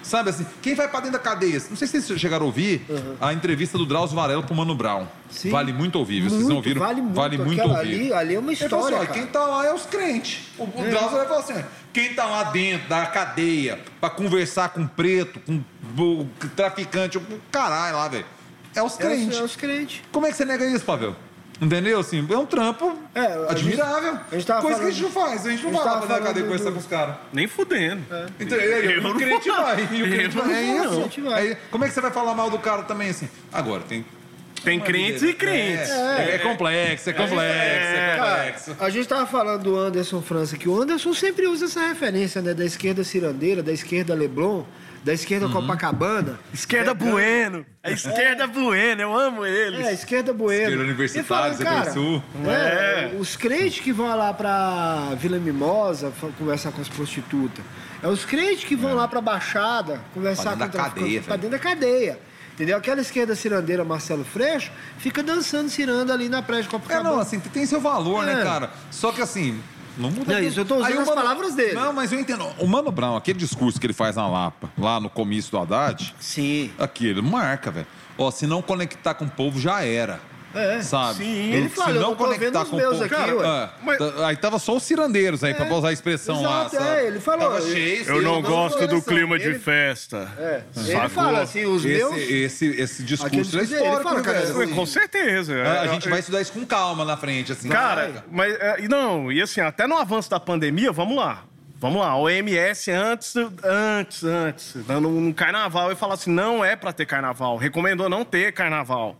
B: Sabe assim, quem vai pra dentro da cadeia? Não sei se vocês chegaram a ouvir a entrevista do Drauzio Varela com o Mano Brown.
C: Sim.
B: Vale muito ouvir. Vocês
C: Muito,
B: não ouviram?
C: Vale muito.
B: Vale muito ouvir.
C: Ali, ali é uma
B: Ele falou
C: história,
B: assim, ó, quem tá lá é os crentes. O, o Drauzio vai falar assim, quem tá lá dentro da cadeia pra conversar com preto, com o traficante, o caralho lá, velho. É os
C: É os,
B: crentes.
C: é os crentes.
B: Como é que você nega isso, Pavel? Entendeu? Assim, é um trampo
C: É, a
B: admirável.
C: a gente tava
B: Coisa que a
C: falando-
B: gente não faz. A gente não
C: a gente
B: vai lá pra dentro da cadeia
C: falando
B: conversar com os caras.
A: Nem fudendo.
B: Então, ele,
A: Eu
B: o crente vai. E o crente
A: Eu
B: vai.
A: não
B: É isso.
C: não. A gente vai.
B: Aí, como é que você vai falar mal do cara também assim? Agora, tem.
A: Tem crentes e crentes.
B: É, é complexo, é complexo, é,
C: Cara,
B: complexo.
C: a gente tava falando do Anderson França, que o Anderson sempre usa essa referência, né? Da esquerda cirandeira, da esquerda Leblon, da esquerda
B: Uhum.
C: Copacabana.
A: Esquerda Bueno. A esquerda Bueno, eu amo eles.
C: É, a esquerda Bueno.
B: Esquerda universitária,
C: cara,
B: setor sul.
C: É, os crentes que vão lá pra Vila Mimosa conversar com as prostitutas. É os crentes que vão lá pra Baixada conversar
B: Pra
C: com
B: dentro da
C: o traficante,
B: cadeia,
C: Pra dentro da cadeia. Entendeu? Aquela esquerda cirandeira Marcelo Freixo fica dançando ciranda ali na praia de
B: É,
C: Copacabana.
B: não, assim, tem seu valor, né,
C: É.
B: cara? Só que assim. Não muda
C: Não, isso eu tô usando
B: Aí
C: as palavras dele.
B: Não, mas eu entendo. O Mano Brown, aquele discurso que ele faz na Lapa, lá no comício do Haddad,
C: Sim.
B: aquele marca, velho. Ó, se não conectar com o povo, já era.
C: É.
B: Sabe?
A: Sim.
C: Ele
B: Se
C: fala, eu
B: não
C: tô
B: conectar
C: vendo os
B: com o povo.
C: aqui,
B: Cara,
C: ué.
B: é,
A: Mas-
B: Aí tava só os cirandeiros aí, pra usar a expressão lá.
C: Exato,
B: sabe?
C: é, ele falou,
B: Tava
C: eu-
B: cheio,
A: Eu não gosto do clima de
C: Ele-
A: festa.
C: É. Ele fala assim, os meus.
B: Esse, esse, esse discurso é histórico,
C: ele fala,
B: né,
C: cara, assim,
A: Com certeza.
B: A, a
A: É,
B: gente
A: é,
B: vai estudar isso com calma na frente, assim.
A: Cara, mas é, não, e assim, até no avanço da pandemia, vamos lá. Vamos lá, a OMS antes, antes, antes, dando um carnaval e falar assim, não é pra ter carnaval, recomendou não ter carnaval.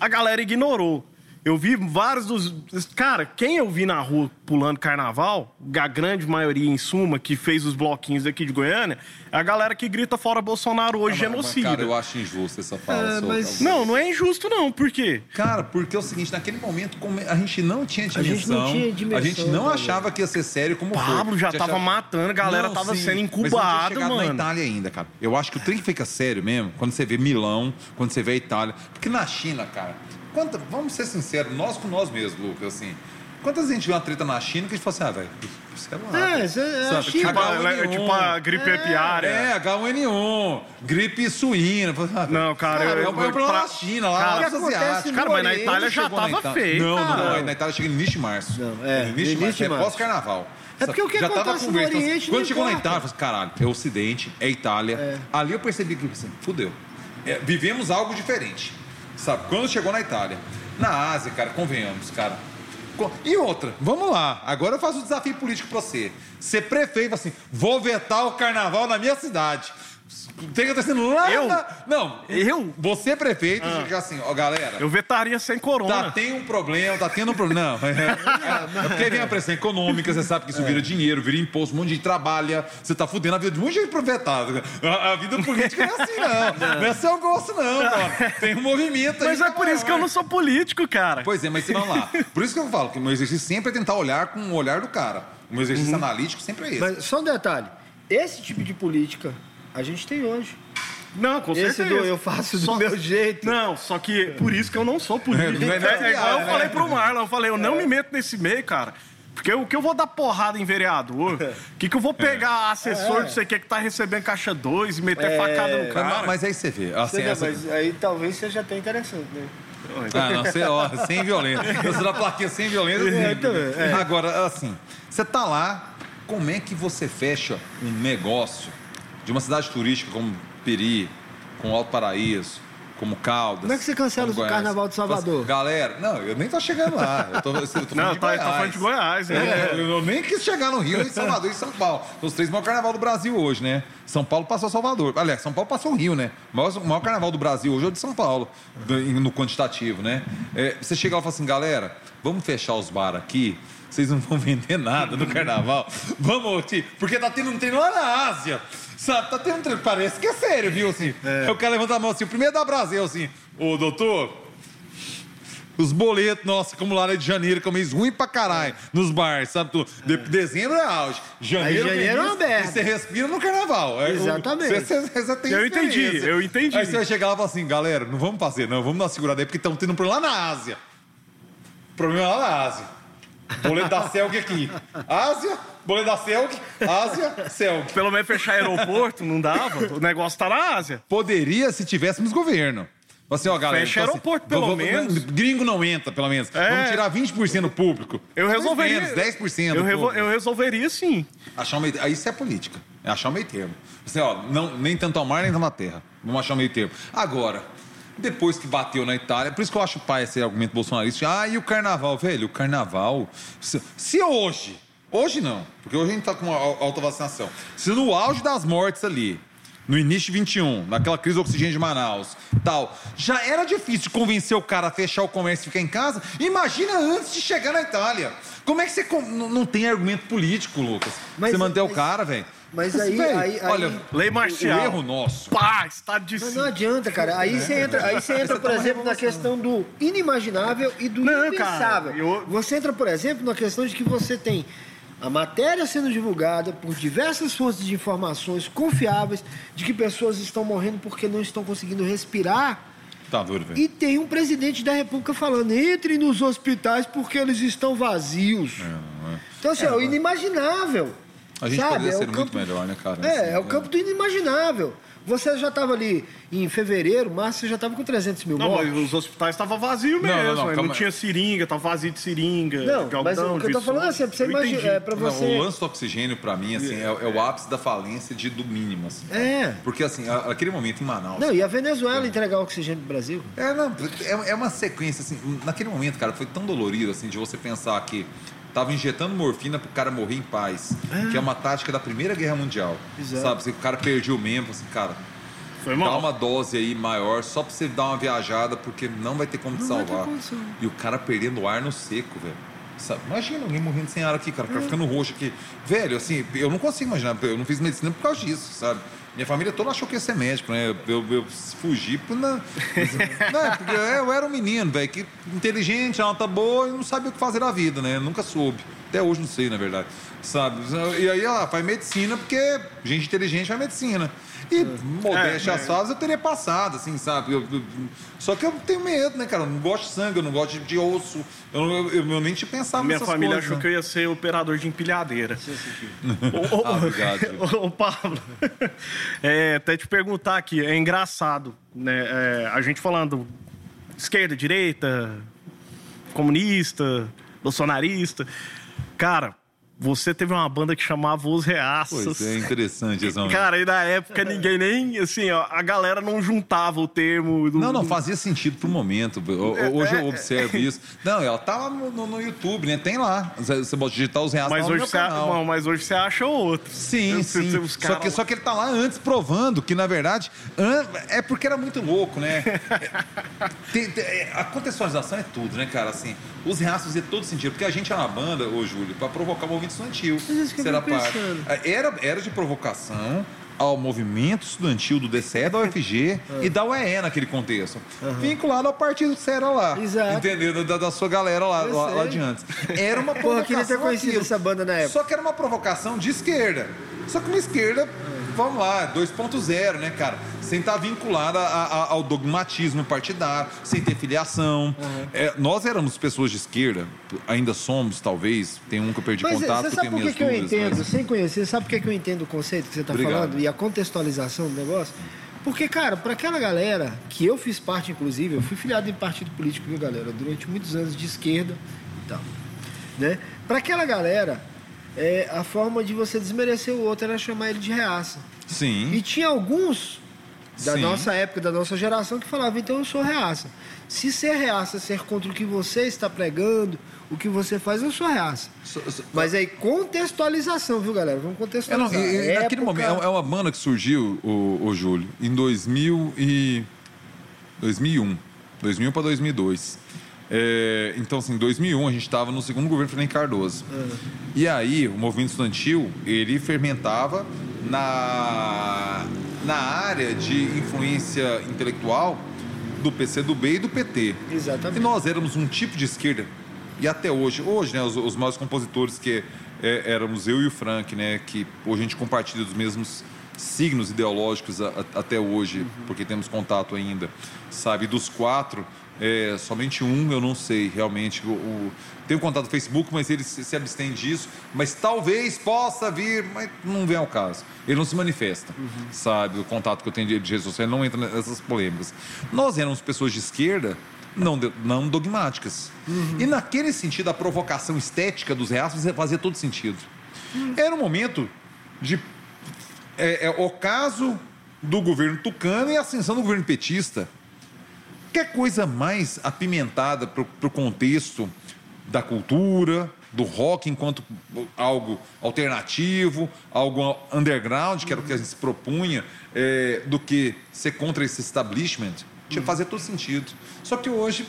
A: A galera ignorou. Eu vi vários dos. Cara, quem eu vi na rua pulando carnaval, a grande maioria em suma, que fez os bloquinhos daqui de Goiânia, é a galera que grita fora Bolsonaro hoje,
B: Mas, mas,
A: genocida.
B: Cara, eu acho injusto essa fala.
C: É, mas-.
A: Não, não é injusto, não. Por quê?
B: Cara, porque é o seguinte, naquele momento como a gente não tinha
C: A gente
B: dimensão.
C: não tinha dimensão,
B: a gente não achava que ia ser sério como foi.
A: Pablo já
B: A gente
A: tava matando, a galera tava
B: sim,
A: sendo
B: mas não tinha
A: incubado,
B: chegado na
A: mano.
B: Itália ainda, cara. Eu acho que o trem fica sério mesmo quando você vê Milão, quando você vê a Itália. Porque na China, cara, quanta, vamos ser sinceros, nós com nós mesmos, Lucas, assim. Quantas vezes a gente vê uma treta na China que a gente fala assim, ah, velho, sei lá.
C: É, é- é China.
A: Tipo,
B: H1N1.
A: é, tipo a gripe apiária.
B: É, H1N1, gripe suína. Ah,
A: Não, cara,
B: é
A: eu-
B: o problema
A: pra-
B: na China, lá,
A: Cara,
C: acontece
B: asiáticos.
A: Cara, mas na Itália já tava
B: Itália.
A: feio,
B: Não, não,
A: cara.
B: não. Na Itália chega no início de março.
C: Não, é,
B: No início de março. É pós-carnaval.
C: É porque o que
B: Já tava
C: acontece no
B: conversando.
C: Oriente
B: Quando chegou na. Itália, eu falei assim, caralho, é Ocidente, é Itália. Ali eu percebi que, assim, fudeu. É, vivemos algo diferente. Sabe? Quando chegou na Itália. Na Ásia, cara, convenhamos, cara. E outra, vamos lá. Agora eu faço um desafio político pra você. Ser prefeito, assim, vou vetar o carnaval na minha cidade. Tem que acontecendo lá.
A: Eu?
B: na- Não,
A: Eu?
B: Você é prefeito, fica assim, ó, galera.
A: Eu vetaria sem corona.
B: Tá, tem um problema, tá tendo um problema. Não, é, é porque vem a pressão econômica, você sabe que isso vira dinheiro, vira imposto, um monte de gente trabalha, você tá fudendo a vida de um monte de gente provetado. A, a vida política não é assim, não. Não é seu gosto, não, pô. Tem um movimento aí.
A: Mas é por isso que eu não sou político, cara.
B: Pois é, mas vamos lá. Por isso que eu falo que o meu exercício sempre é tentar olhar com o olhar do cara. O meu exercício analítico sempre é esse.
C: Mas só um detalhe. Esse tipo de política a gente tem hoje.
A: Não, com
C: Esse
A: certeza.
C: do eu faço do
A: Só-
C: meu jeito.
A: Não, só que por isso que eu não sou político.
B: É,
A: É,
B: não é
A: é igual eu
B: né?
A: falei pro Marlon, eu falei, eu não me meto nesse meio, cara. Porque o que eu vou dar porrada em vereador? O que, que eu vou pegar assessor
C: É.
A: de sei que que tá recebendo caixa 2 e meter facada no
B: Mas-
A: cara?
B: Mas aí você vê. Assim,
C: Entendeu?
B: essa...
C: Mas aí talvez seja até interessante, né?
B: Ah, não, você, ó, sem violência. Eu sou da plaquinha sem violência.
C: É, então, é.
B: Agora, assim, você tá lá, como é que você fecha um negócio de uma cidade turística como Peri, como Alto Paraíso, como Caldas?
C: Como é que você cancela o Carnaval de Salvador?
B: Galera, não, eu nem tô chegando lá. Eu tô, eu tô falando
A: Não,
B: de
A: tá,
B: Goiás.
A: tá falando de Goiás, né?
B: É, eu, eu nem quis chegar no Rio, em Salvador e São Paulo. São os três maiores carnaval do Brasil hoje, né? São Paulo passou Salvador. Aliás, São Paulo passou o Rio, né? O maior, o maior carnaval do Brasil hoje é o de São Paulo, do- no quantitativo, né? É, você chega lá e fala assim, galera, vamos fechar os bar aqui. Vocês não vão vender nada no carnaval. Vamos, ti- porque tá tendo um treino lá na Ásia. Sabe, tá tendo um treino. Parece que é sério, viu? Assim. Aí o cara levanta a mão assim, o primeiro da Brasil, assim, ô doutor, Os boletos, nossa, como lá de janeiro, que é um mês ruim pra caralho, nos bares, sabe? Tu, de- dezembro é auge. Janeiro,
C: Aí janeiro é
B: e você respira no carnaval. É,
C: Exatamente.
B: Você, você- você tem
A: Eu entendi, eu entendi.
B: Aí você vai chegar lá e falar assim, galera, não vamos fazer, não, vamos dar uma segurada aí, porque estão tendo um problema lá na Ásia. Problema lá na Ásia. Boleto da Celg aqui. Ásia, boleto da Celg, Ásia, Celg.
A: Pelo menos fechar aeroporto não dava. O negócio tá na Ásia.
B: Poderia se tivéssemos governo. Assim, ó, galera,
A: Fecha
B: então,
A: aeroporto,
B: assim,
A: pelo
B: vamos-
A: menos.
B: Gringo não entra, pelo menos.
A: É.
B: Vamos tirar 20% do público.
A: Eu resolveria.
B: Menos, 10%
A: Eu, revo- eu resolveria sim.
B: Achar um meio... Aí isso é política. É achar um meio termo. Assim, ó, não, nem tanto ao mar, nem tanto à terra. Vamos achar um meio termo. Agora, depois que bateu na Itália, por isso que eu acho pai esse argumento bolsonarista. Ah, e o carnaval, velho? O carnaval. Se, se hoje, hoje não, porque hoje a gente tá com uma alta vacinação. Se no auge das mortes ali, no início de 21, naquela crise do oxigênio de Manaus, tal, já era difícil convencer o cara a fechar o comércio e ficar em casa. Imagina antes de chegar na Itália. Como é que você não tem argumento político, Lucas?
C: Mas-
B: você manter o
C: mas-
B: cara, velho.
C: Mas aí-
B: velho,
C: aí- aí-
B: olha,
A: Lei marcial.
B: o erro nosso.
A: Pá, estado de
C: Mas não adianta, cara. Aí você entra, aí você entra por
B: tá
C: exemplo, na questão do inimaginável e do
A: Não,
C: impensável.
A: cara, eu-
C: Você entra, por exemplo, na questão de que você tem a matéria sendo divulgada por diversas fontes de informações confiáveis de que pessoas estão morrendo porque não estão conseguindo respirar.
B: Tá duro, velho.
C: E tem um presidente da República falando: entre nos hospitais porque eles estão vazios. Então, assim, é, o inimaginável.
B: A gente
C: sabe?
B: poderia
C: É o
B: ser muito
C: campo-
B: melhor, né, cara?
C: É,
B: Assim,
C: é o campo do inimaginável. Você já estava ali em fevereiro, março, você já estava com 300 mil
A: Não,
C: mortos.
A: mas os hospitais estavam vazios
B: Não,
A: mesmo.
B: não, não,
A: não,
B: aí.
A: tinha seringa, tava vazio de seringa.
C: Não,
A: de
C: mas o que eu tô
A: de
C: falando é assim, pra você
A: Eu
C: imaginar, é pra
B: Não,
C: você...
B: o lance do oxigênio, pra mim, assim, é, é o ápice da falência de, do mínimo. Assim.
C: É.
B: Porque, assim, a- aquele momento em Manaus.
C: Não, e a Venezuela entregar oxigênio pro Brasil?
B: É, não, é, é uma sequência, assim, naquele momento, cara, foi tão dolorido, assim, de você pensar que tava injetando morfina pro cara morrer em paz, que é uma tática da Primeira Guerra Mundial,
C: Exato.
B: sabe? Assim, o cara perdia o membro, assim, cara,
A: Foi
B: dá
A: mal.
B: uma dose aí maior só pra você dar uma viajada, porque não vai ter como te
C: Não ter
B: salvar. E o cara perdendo o ar no seco, velho. Sabe? Imagina alguém morrendo sem ar aqui, cara, o
C: É.
B: cara ficando roxo aqui. Velho, assim, eu não consigo imaginar, eu não fiz medicina por causa disso, sabe? Minha família toda achou que ia ser médico, né? Eu, eu fugi por não, não, porque eu era um menino, velho, que inteligente, nota boa e não sabia o que fazer da vida, né? Nunca soube. Até hoje não sei, na verdade. Sabe? E aí, ela faz medicina porque gente inteligente faz medicina. E modéstia
A: É,
B: às
A: é.
B: eu teria passado, assim, sabe? Eu- eu- só que eu tenho medo, né, cara? Eu não gosto de sangue, eu não gosto de, de osso. Eu, eu, eu nem te pensava
A: Minha família
B: coisas,
A: achou
B: né?
A: que eu ia ser operador de empilhadeira. Ô, ô,
B: Ah, obrigado.
A: Ô, ô, Pablo, é, até te perguntar aqui, é engraçado, né? é, a gente falando esquerda, direita, comunista, bolsonarista. Cara, você teve uma banda que chamava Os Reaças.
B: Pois é, interessante, Exão.
A: Cara, e na época ninguém nem, assim, ó, a galera não juntava o termo. do-
B: Não, não, fazia sentido pro momento.
A: É,
B: Hoje
A: é,
B: eu observo isso. Não, ela tá lá no, no- YouTube, né? Tem lá. Você você pode digitar os reais
A: Mas
B: no
A: hoje,
B: meu
A: você, não, mas hoje você acha outro.
B: Sim,
A: Você-
B: sim.
A: você- os
B: Só que,
A: lá-
B: só que ele tá lá antes provando que, na verdade, an- é porque era muito louco, né? Tem- tem- é, a contextualização é tudo, né, cara? Assim, os reaços fazia todo sentido. Porque a gente era uma banda, ô Júlio, pra provocar o movimento estudantil.
C: Mas isso que eu
B: Será
C: fico
B: parte.
C: pensando.
B: Era, era de provocação ao movimento estudantil do DCE, da UFG e da UE naquele contexto. Vinculado ao partido era lá.
C: Exato.
B: Entendeu? Da, da sua galera lá,
C: Eu
B: lá, lá de antes. Era uma
C: Porra,
B: provocação.
C: eu queria ter conhecido
B: aquilo.
C: essa banda na época.
B: Só que era uma provocação de esquerda. Só que uma esquerda, vamos lá, 2.0, né, cara? Sem estar vinculada a- a- ao dogmatismo partidário, sem ter filiação. É, nós éramos pessoas de esquerda, ainda somos, talvez. Tem um que eu perdi
C: Mas
B: contato,
C: você
B: que eu
C: sabe por que, que eu
B: dúvidas.
C: entendo,
B: mas-
C: sem conhecer, sabe por que, que eu entendo o conceito que você está falando e a contextualização do negócio? Porque, cara, para aquela galera, que eu fiz parte, inclusive, eu fui filiado em partido político, viu, galera? Durante muitos anos de esquerda e tal. Né? Para aquela galera, é, a forma de você desmerecer o outro era chamar ele de reaça.
B: Sim.
C: E tinha alguns da
B: Sim.
C: nossa época, da nossa geração, que falavam, então eu sou reaça. Se ser reaça ser contra o que você está pregando, o que você faz, eu sou reaça.
B: So- so-
C: Mas aí, contextualização, viu, galera? Vamos
B: É, não,
C: contextualizar.
B: e- e naquele
C: Época-
B: momento, é é uma banda que surgiu, o, o Júlio, em 2000 e... 2001. 2001 para 2002. É, então, assim, em 2001 a gente estava no segundo governo Fernando Cardoso. E aí, o movimento estudantil, ele fermentava na, na área de influência intelectual do PCdoB e do PT.
C: Exatamente.
B: E nós éramos um tipo de esquerda, e até hoje, hoje, né, os, os maiores compositores que é, éramos eu e o Frank, né, que hoje a gente compartilha dos mesmos signos ideológicos a, a, até hoje, uhum. porque temos contato ainda, sabe? Dos quatro, é, somente um eu não sei realmente. O, o, tenho contato no Facebook, mas ele se, se, abstém disso. Mas talvez possa vir, mas não vem ao caso. Ele não se manifesta, uhum. sabe? O contato que eu tenho de, redes sociais não entra nessas polêmicas. Nós éramos pessoas de esquerda não, não dogmáticas. Uhum. E naquele sentido, a provocação estética dos reaços fazia todo sentido. Uhum. Era um momento de. É, é, o caso do governo tucano e a ascensão do governo petista. Que coisa mais apimentada para o contexto da cultura, do rock enquanto algo alternativo, algo underground, que era o que a gente se propunha, é, do que ser contra esse establishment, tinha que fazer todo sentido. Só que hoje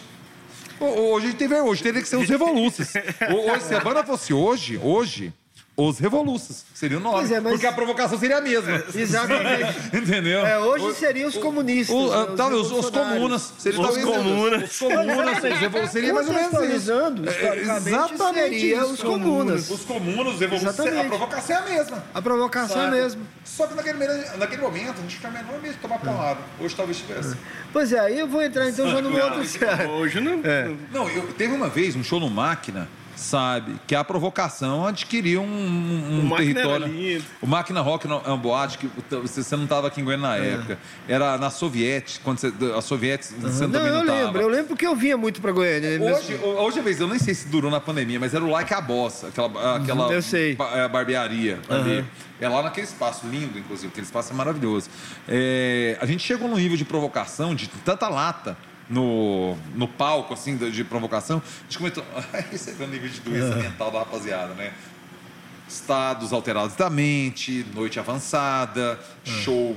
B: Hoje teve hoje teria que ser os. Hoje, se a banda fosse hoje, hoje, os revoluços. Seria o nome. É, mas... Porque a provocação seria a mesma.
C: Exatamente.
B: Entendeu?
C: É, hoje seriam os comunistas. O,
B: né, os, talvez, os, comunas.
A: Seria, os comunas.
B: Os comunas. seria mais ou menos isso.
C: É, exatamente seria os comunas.
B: Os comunas, os revolucionários. A provocação é a mesma.
C: A provocação é a mesma.
B: Só que naquele, naquele momento a gente tinha menor medo de tomar porrada. Hoje talvez tivesse.
C: Pois é, aí eu vou entrar então já no outro.
A: Hoje não.
B: É. Não, eu, teve uma vez um show no Máquina sabe? Que a provocação adquiriu um, um, um território. O Máquina Rock é um boate que você não estava aqui em Goiânia na é. época. Era na Soviética, quando você, a uhum. você
C: não,
B: não
C: eu
B: tava.
C: lembro, eu lembro porque eu vinha muito para Goiânia.
B: Né? Hoje, hoje, vez, eu nem sei se durou na pandemia, mas era o Like a Boss, aquela, aquela
C: eu sei.
B: É, barbearia uhum. ali. É lá naquele espaço, lindo, inclusive, aquele espaço é maravilhoso. É, a gente chegou num nível de provocação, de tanta lata no, no palco, assim, de, de provocação, a gente comentou, esse é o nível de doença mental da rapaziada, né? Estados alterados da mente, noite avançada, show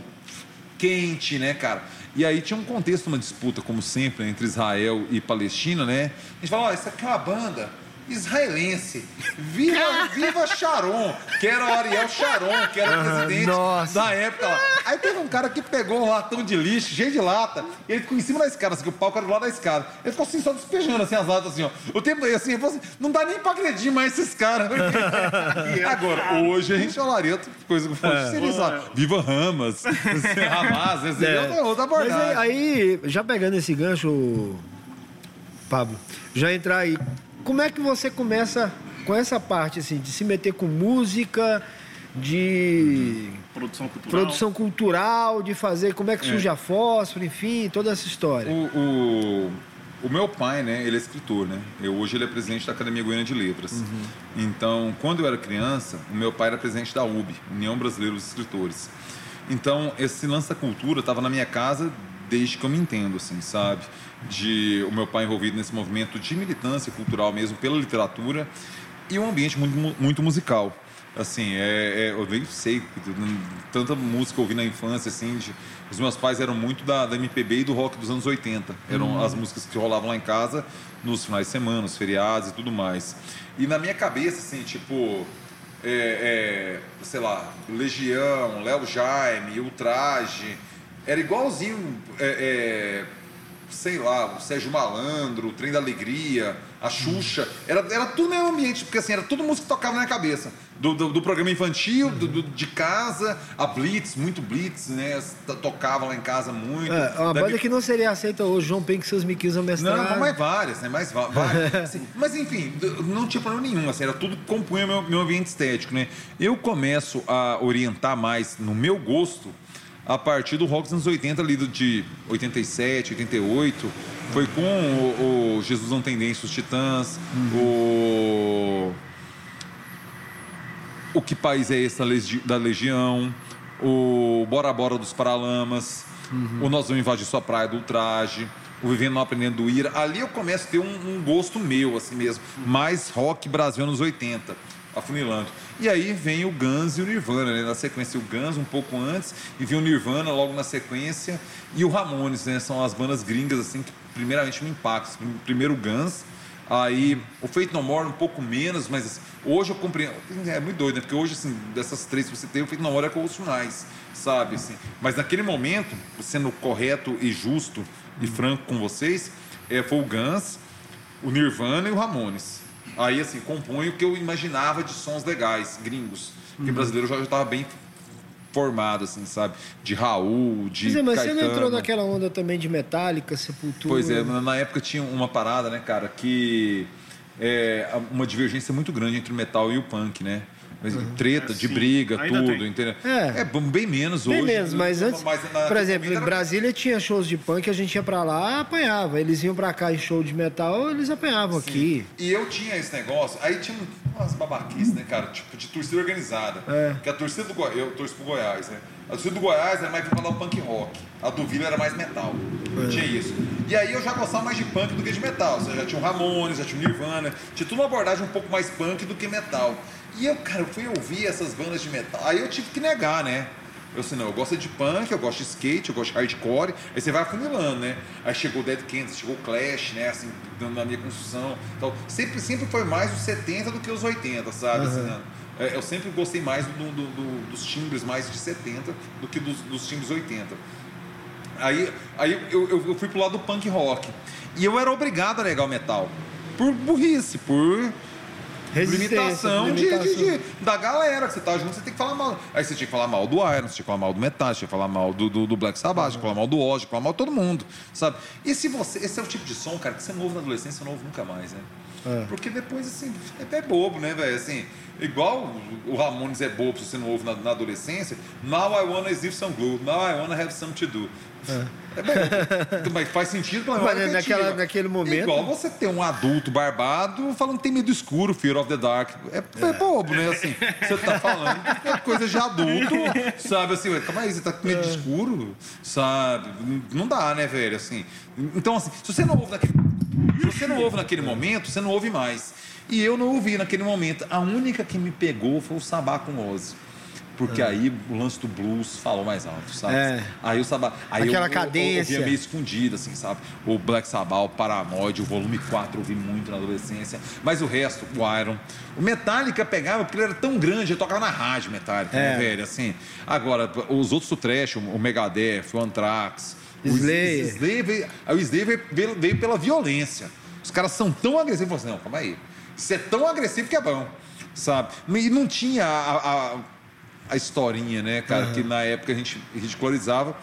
B: quente, né, cara? E aí tinha um contexto, uma disputa, como sempre, entre Israel e Palestina, né? A gente falou, ó, oh, essa aqui é uma banda israelense. Viva, viva Sharon, que era o Ariel Sharon, que era o presidente
C: Nossa.
B: da época lá. Aí teve um cara que pegou um latão de lixo, cheio de lata, e ele ficou em cima da escada, assim, que o palco era do lado da escada. Ele ficou assim, só despejando assim as latas, assim, ó. O tempo assim, assim, não dá nem pra agredir mais esses caras. Agora, hoje a gente falaria outra coisa que fosse, é. seria, sabe, Viva Ramas, Hamas, é. outra, outra abordagem.
C: Mas aí, aí, já pegando esse gancho, Pablo, já entrar aí como é que você começa com essa parte assim, de se meter com música, de
A: produção cultural,
C: produção cultural de fazer como é que surge é. a fósforo, enfim, toda essa história.
B: O, o, o, meu pai, né, ele é escritor, né? Eu, hoje ele é presidente da Academia Goiana de Letras. Uhum. Então, quando eu era criança, o meu pai era presidente da UB, União Brasileira dos Escritores. Então, esse lance da cultura estava na minha casa desde que eu me entendo, assim, sabe? De o meu pai envolvido nesse movimento de militância cultural mesmo pela literatura e um ambiente muito, muito musical. Assim, é, é, eu nem sei, tanta música eu ouvi na infância, assim, de, os meus pais eram muito da, da, MPB e do rock dos anos 80. Eram uhum. as músicas que rolavam lá em casa nos finais de semana, nos feriados e tudo mais. E na minha cabeça, assim, tipo, é, é, sei lá, Legião, Léo Jaime, Ultraje, era igualzinho, é, é, sei lá, o Sérgio Malandro, o Trem da Alegria, a Xuxa. Era, era tudo mesmo ambiente, porque assim, era tudo música que tocava na minha cabeça. Do, do, do programa infantil, do, do, de casa, a Blitz, muito Blitz, né? Tocava lá em casa muito.
C: É, uma banda que não seria aceita hoje, João Penck e seus miquinhos amestrados.
B: Não, mas várias, né? Mais várias. assim, mas enfim, não tinha problema nenhum, assim, era tudo que compunha meu, meu ambiente estético, né? Eu começo a orientar mais no meu gosto a partir do rock dos anos 80, ali de 87, 88. Foi com o, o Jesus Não Tendência, os Titãs, uhum. o. O Que País é Esse da Legião, o Bora Bora dos Paralamas, uhum. o Nós Vamos Invadir Sua Praia do Ultraje, o Vivendo Não Aprendendo do Ira. Ali eu começo a ter um, um gosto meu, assim mesmo, mais rock Brasil anos 80 afunilando. E aí vem o Guns e o Nirvana, né? na sequência o Guns um pouco antes, e vem o Nirvana logo na sequência, e o Ramones, né? São as bandas gringas, assim, que primeiramente me impactam. Primeiro o Guns, Aí o Feito No More um pouco menos, mas assim, hoje eu compreendo. É muito doido, né? Porque hoje, assim, dessas três que você tem, o Feito No More é com os finais, sabe? Assim. Mas naquele momento, sendo correto e justo e franco com vocês, é, foi o Guns, o Nirvana e o Ramones. Aí, assim, compõe o que eu imaginava de sons legais, gringos. Porque brasileiro já estava bem formado, assim, sabe? De Raul, de.
C: Quer dizer, mas você
B: Caetano.
C: não entrou naquela onda também de Metallica, Sepultura?
B: Pois é, na na época tinha uma parada, né, cara, que é uma divergência muito grande entre o metal e o punk, né? Mas Treta, de
A: Sim,
B: briga,
A: ainda
B: tudo,
A: tem.
B: entendeu?
C: É.
B: É, bem menos
C: Bem
B: hoje.
C: menos, mas antes,
B: na-
C: por exemplo, em
B: era-
C: Brasília tinha shows de punk, a gente ia pra lá, apanhava. Eles iam pra cá em show de metal, eles apanhavam aqui.
B: E eu tinha esse negócio, aí tinha umas babaquices, né, cara? Tipo, de torcida organizada.
C: É.
B: Que a torcida do Goiás, eu torço pro Goiás, né? A torcida do Goiás era mais vinculada ao punk rock. A do Vila era mais metal.
C: É.
B: Tinha isso. E aí eu já gostava mais de punk do que de metal. Ou seja, já tinha o Ramones, já tinha o Nirvana. Tinha tudo uma abordagem um pouco mais punk do que metal. E eu, cara, eu fui ouvir essas bandas de metal. Aí eu tive que negar, né? Eu assim, não, eu gosto de punk, eu gosto de skate, eu gosto de hardcore, aí você vai afunilando, né? Aí chegou o Dead Kennedys, chegou o Clash, né? Assim, dando na minha construção. Então, sempre, sempre foi mais os 70 do que os 80, sabe? Assim, né? É, eu sempre gostei mais do, do- do- dos timbres mais de 70 do que dos, dos timbres 80. Aí, aí eu, eu, fui pro lado do punk rock. E eu era obrigado a negar o metal. Por burrice, por limitação, de- de- de- da galera que você tá junto, você tem que falar mal. Aí você tinha que falar mal do Iron, você tinha que falar mal do Metal, você tinha que falar mal do, do, do Black Sabbath, tinha que falar mal do Ozzy, tinha que falar mal de todo mundo, sabe? E se você, esse é o tipo de som, cara, que você não ouve na adolescência, você não ouve nunca mais, né?
C: É.
B: Porque depois, assim, é, é bobo, né, velho? Assim, igual o Ramones é bobo se você não ouve na, na adolescência, Now I wanna sniff some glue, now I wanna have some to do. É, bobo. Mas faz sentido pela
C: Mas
B: é
C: naquela- naquele momento-
B: Igual você ter um adulto barbado falando que tem medo escuro, Fear of the Dark. É, é bobo, né? Assim, você tá falando é coisa de adulto, sabe? Assim, calma aí, você tá com medo de escuro, sabe? Não dá, né, velho? Assim, então, assim, se você não ouve naquele, se você não ouve naquele momento, você não ouve mais. E eu não ouvi naquele momento. A única que me pegou foi o Sabá com o Ozzy. Porque aí o lance do blues falou mais alto, sabe?
C: É.
B: Aí o Sabá. Aí
C: Aquela
B: eu,
C: cadência.
B: Eu, ouvia meio escondido, assim, sabe? O Black Sabbath, o Paranoid, o volume 4 eu ouvi muito na adolescência. Mas o resto, o Iron. O Metallica pegava, porque ele era tão grande, ele tocava na rádio Metallica,
C: É.
B: né, velho? Assim. Agora, os outros do Trash, o Megadeth, o Anthrax. o
C: Slayer.
B: Slayer veio, o Slayer veio, veio pela violência. Os caras são tão agressivos. Eu falei assim, não, calma aí. Isso é tão agressivo que é bom, sabe? E não tinha a, a, a historinha, né, cara, que na época a gente ridicularizava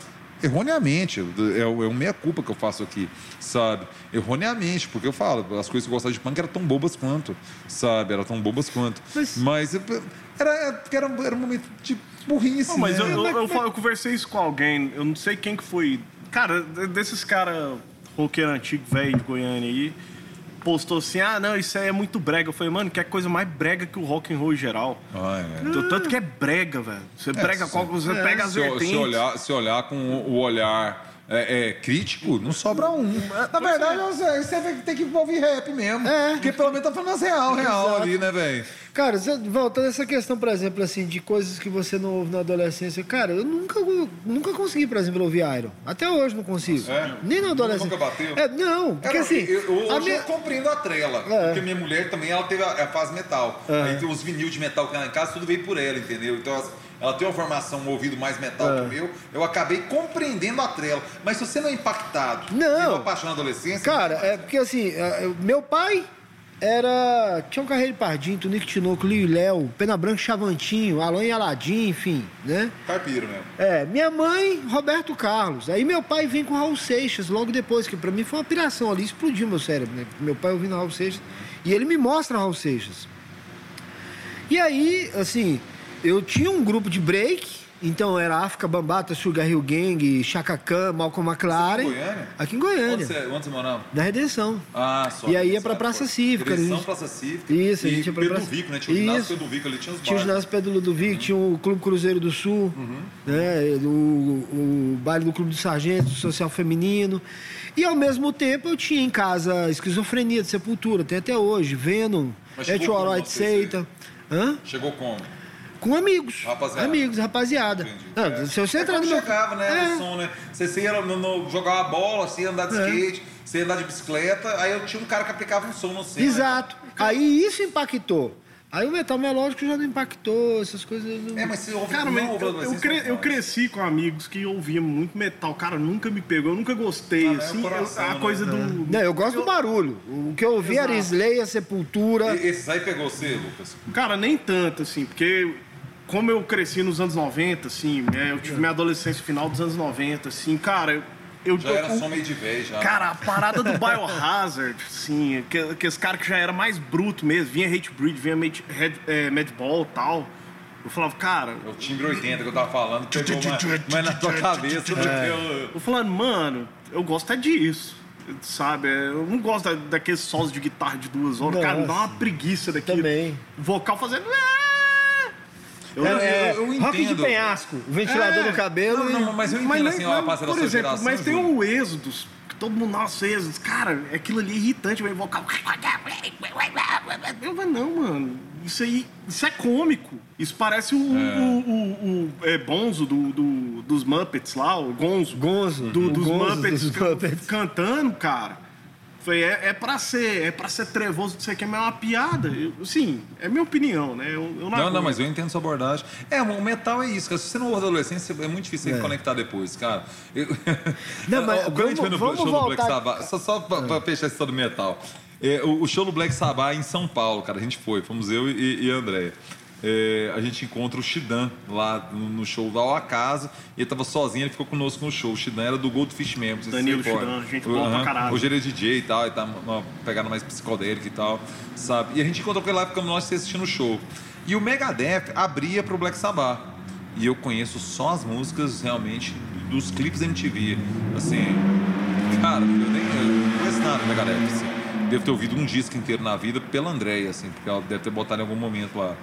B: erroneamente. É, o- é uma meia-culpa que eu faço aqui, sabe? Erroneamente, porque eu falo, as coisas que eu gostava de punk eram tão bobas quanto, sabe? Eram tão bobas quanto.
C: Mas-
B: Mas, era, era, era um momento de burrice,
A: Não, mas
B: né?
A: eu, eu, eu, eu conversei isso com alguém, eu não sei quem que foi. Cara, de- desses caras roqueiro antigo, velho de Goiânia aí, postou assim: ah, não, isso aí é muito brega. Eu falei, mano, que é coisa mais brega que o rock and roll em geral.
B: Ai, velho.
A: T- Tanto que é brega, velho. Você brega
B: se-
A: qual você
C: é,
A: pega as
B: se,
A: vertentes.
B: se olhar, se olhar com o olhar é, é, crítico, não sobra um. Na verdade, você, você ter que ouvir rap mesmo.
C: É.
B: Porque pelo menos tá falando as real, real
C: Exato.
B: ali, né, velho?
C: Cara, voltando a essa questão, por exemplo, assim, de coisas que você não ouve na adolescência, cara, eu nunca, nunca consegui, por exemplo, ouvir Iron. Até hoje não consigo.
B: É?
C: Nem na adolescência.
B: Nunca bateu?
C: É, não, porque assim.
B: eu, hoje
C: minha-
B: eu compreendo a trela.
C: É.
B: Porque minha mulher também, ela teve a, a fase metal.
C: É.
B: Aí os vinil de metal que tem lá em casa, tudo veio por ela, entendeu? Então, assim, ela tem uma formação, um ouvido mais metal
C: É.
B: que o meu. Eu acabei compreendendo a trela. Mas se você não é impactado,
C: Não.
B: uma paixão na adolescência...
C: Cara, é porque assim, é, eu- meu pai era. Tinha um Carreiro Pardinho, Tunico Tinoco, Lio e Léo, Pena Branca Chavantinho, Alan e Aladim, enfim, né?
B: Carpiro mesmo.
C: É, minha mãe, Roberto Carlos. Aí meu pai vem com Raul Seixas logo depois, que pra mim foi uma piração ali, explodiu meu cérebro, né? Meu pai ouvindo Raul Seixas. E ele me mostra Raul Seixas. E aí, assim, eu tinha um grupo de break, então era África Bambata, Sugar Hill Gang, Chaka Khan, Malcolm McLaren.
B: Aqui em Goiânia?
C: Aqui em
B: Onde
C: Goiânia,
B: você, onde você morava?
C: na Redenção.
B: Ah, só.
C: E aí ia pra
B: né,
C: Praça. Cívica,
B: Direção
C: gente-
B: Praça Cívica.
C: Isso, a gente ia pra Praça-
B: Vico, né? Tinha o ginásio Vico ali, tinha os
C: Tinha o ginásio Pedro Ludovico, tinha o Clube Cruzeiro do Sul, né, o, o baile do Clube do Sargento, o Social Feminino. E ao mesmo tempo eu tinha em casa Esquizofrenia de Sepultura, tem até hoje, Venom,
B: você,
C: Seita. Hã?
B: Chegou como?
C: Com amigos.
B: Rapaziada.
C: Amigos, rapaziada.
B: Entendi.
C: Não,
B: É.
C: Se você
B: É
C: entrar no meu.
B: chegava, né?
C: É.
B: Som, né? Você, você ia no, no- jogar uma bola, você ia andar de
C: É.
B: skate, você ia andar de bicicleta, aí eu tinha um cara que aplicava um som no centro.
C: Exato. Aí isso impactou. Aí o metal melódico já não impactou, essas coisas. Não...
B: É, mas você ouve
A: Cara,
B: não
A: eu, eu, cre- eu cresci com amigos que ouviam muito metal. Cara, nunca me pegou, eu nunca gostei.
B: Ah, é
A: assim, eu-
B: coração,
A: a
B: né?
A: coisa do.
C: Não, eu gosto do barulho. O que eu ouvi era
A: Exato.
C: Slayer, Sepultura.
B: E- Esses aí pegou você, Lucas?
A: Cara, nem tanto, assim, porque como eu cresci nos anos 90, assim, né, eu tive minha adolescência final dos anos 90, assim, cara, eu. eu
B: Já era
A: o-
B: som meio de vez, já.
A: Cara, a parada do Biohazard, assim, que, que esse cara que já era mais bruto mesmo, vinha Hate Breed, vinha Mad, Red, é, Madball e tal. Eu falava, cara,
B: É o timbre 80 que eu tava falando, pegou mais, mais na tua cabeça do que eu...
A: eu falando, mano, eu gosto é disso. Sabe, eu não gosto da, daqueles solos de guitarra de duas horas. Cara, me dá uma
C: Nossa.
A: preguiça daquilo.
C: Também.
A: O vocal fazendo. "Ah!" Eu,
C: É,
B: eu- eu
C: rock de penhasco, o ventilador
A: É.
C: no cabelo.
B: Não, não, mas eu entendo,
A: Mas,
B: assim,
A: nem-
B: ó, a
A: mas,
B: passa da
A: por
B: sua
A: exemplo,
B: geração,
A: mas tem o Êxodos, que todo mundo, nossa, Êxodos, cara, aquilo ali é irritante, o vocal. Eu falei, não, mano, isso aí, isso é cômico. Isso parece o, o, o, o, é, Bonzo do, do- dos Muppets lá, o Gonzo.
C: Gonzo.
A: Do- dos
C: Gonzo
A: Muppets,
C: dos Muppets.
A: cantando, cara. Foi, é, é pra ser, é pra ser trevoso, isso aqui é uma piada. Eu, sim, é minha opinião, né? Eu, eu
B: Não, não,
A: aguento.
B: mas eu entendo sua abordagem. É, o metal é isso, cara. Se você não ouve adolescência, é muito difícil
C: É.
B: se conectar depois, cara. Eu...
C: Não, mas
B: a gente
C: vamos-
B: foi no
C: vamos
B: show do Black
C: voltar-
B: Sabbath, só, só pra, pra fechar esse todo metal. É, o, o show do Black Sabbath em São Paulo, cara, a gente foi, fomos eu e, e a Andréia. É, a gente encontra o Shidan lá no, show ao acaso, e ele tava sozinho, ele ficou conosco no show. O Shidan era do Goldfish mesmo. não sei se
A: Danilo. Shidan, gente boa pra caralho.
B: Hoje ele é DJ e tal, e tá uma pegada mais psicodélica e tal, sabe? E a gente encontrou com ele lá, ficamos nós assistindo o show. E o Megadeth abria pro Black Sabbath. E eu conheço só as músicas realmente dos clipes da MTV. Assim, cara, eu nem eu não conheço nada do Megadeth. Assim. Devo ter ouvido um disco inteiro na vida pela Andréia, assim, porque ela deve ter botado em algum momento lá.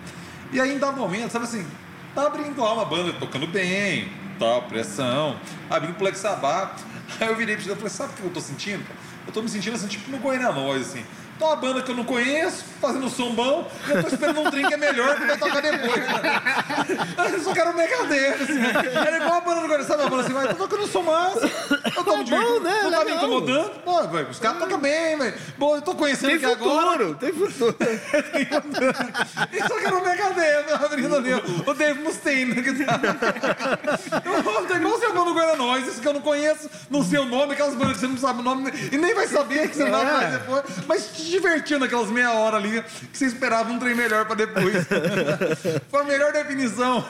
B: E aí, em dado momento, sabe assim, tá abrindo lá uma banda tocando bem, tal, pressão, abrindo Black Sabbath. Aí eu virei pro e falei, sabe o que eu tô sentindo? Eu tô me sentindo assim, tipo no Goiânia Nós, assim. Tá uma banda que eu não conheço, fazendo som bom, eu tô esperando um drink que é melhor que vai tocar depois. Eu só quero um Megadeth, assim. Era igual a banda do Goiânia, sabe? A banda assim, vai, tô tocando som massa. Eu tô me divertindo,
C: né?
B: não tá me incomodando. Pô, os caras tocam bem, velho. Bom, eu tô conhecendo
C: Tem
B: aqui agora.
C: futuro, tem futuro.
B: Isso que era o Megadeth, abrindo ali, o Dave Mustaine. né, que tá- Eu igual você no Goiânia Nós, isso que eu não conheço, não sei o nome, aquelas bandas que você não sabe o nome e nem vai saber que você vai
C: É.
B: fazer depois, mas divertindo aquelas meia hora ali, que você esperava um trem melhor pra depois. Foi a melhor definição.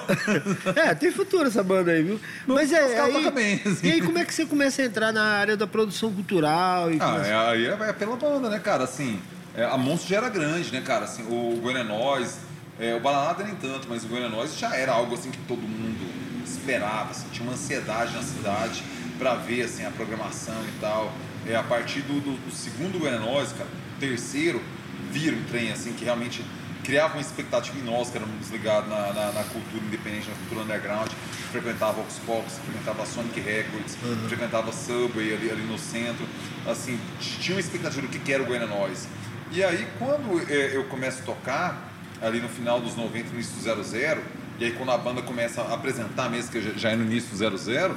C: É, tem futuro essa banda aí, viu? Mas
B: os
C: é. Aí,
B: bem, assim.
C: E aí, como é que você começa a entrar na área da produção cultural? E
B: Ah, é, aí é, é pela banda, né, cara? Assim, é, a Monstro já era grande, né, cara? Assim, o Goiânia Nós, é, o Balanada nem tanto, mas o Goiânia Nós já era algo assim que todo mundo esperava, assim, tinha uma ansiedade na cidade pra ver assim, a programação e tal. É, a partir do, do- do segundo Goiânia Nós, cara, terceiro, vira um trem assim que realmente criava uma expectativa em nós, que éramos ligados na, na, na cultura independente, na cultura underground, frequentava Vox Pops, frequentava Sonic Records, frequentava Subway ali, ali no centro, assim, tinha uma expectativa do que que era o Goiânia Nós. E aí, quando é, eu começo a tocar, ali no final dos 90, no início do 00, e aí quando a banda começa a apresentar mesmo, que já- já é no início do 00,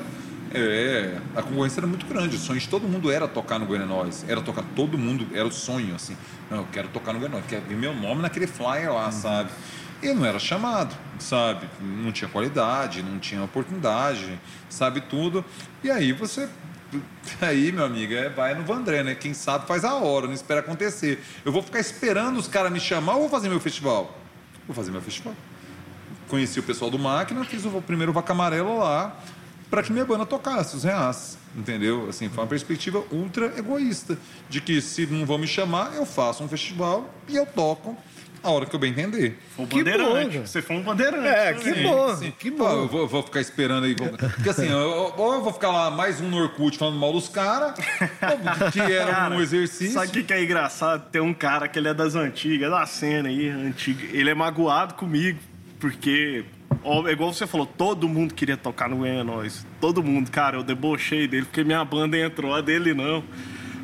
B: é, a concorrência era muito grande. O sonho de todo mundo era tocar no Goiânia. Era tocar, todo mundo, era o sonho, assim. Não, eu quero tocar no Goiânia quero ver meu nome naquele flyer lá, sabe? E não era chamado, sabe? Não tinha qualidade, não tinha oportunidade, sabe tudo. E aí você Aí, meu amigo, é, vai no Vandré, né? Quem sabe faz a hora, não espera acontecer. Eu vou ficar esperando os caras me chamar ou vou fazer meu festival? Vou fazer meu festival. Conheci o pessoal do Máquina, fiz o primeiro Vaca Amarela lá para que minha banda tocasse os reais, entendeu? Assim, foi uma perspectiva ultra egoísta, de que se não vão me chamar, eu faço um festival e eu toco a hora que eu bem entender.
A: Foi um
C: Que
A: bandeirante.
C: bom.
A: Você foi um bandeirante.
C: É, que
B: Sim,
C: bom,
B: sim.
C: que bom.
B: eu vou, eu vou ficar esperando aí. vou- Porque assim, eu- ou eu vou ficar lá mais um no Orkut falando mal dos caras, que era
A: Cara,
B: um exercício.
A: Sabe o que, que é engraçado? Tem um cara que ele é das antigas, da cena aí, antiga. Ele é magoado comigo, porque, ó, é igual você falou, todo mundo queria tocar no Goiânia Nós. Todo mundo, cara, eu debochei dele, porque minha banda entrou, a dele não.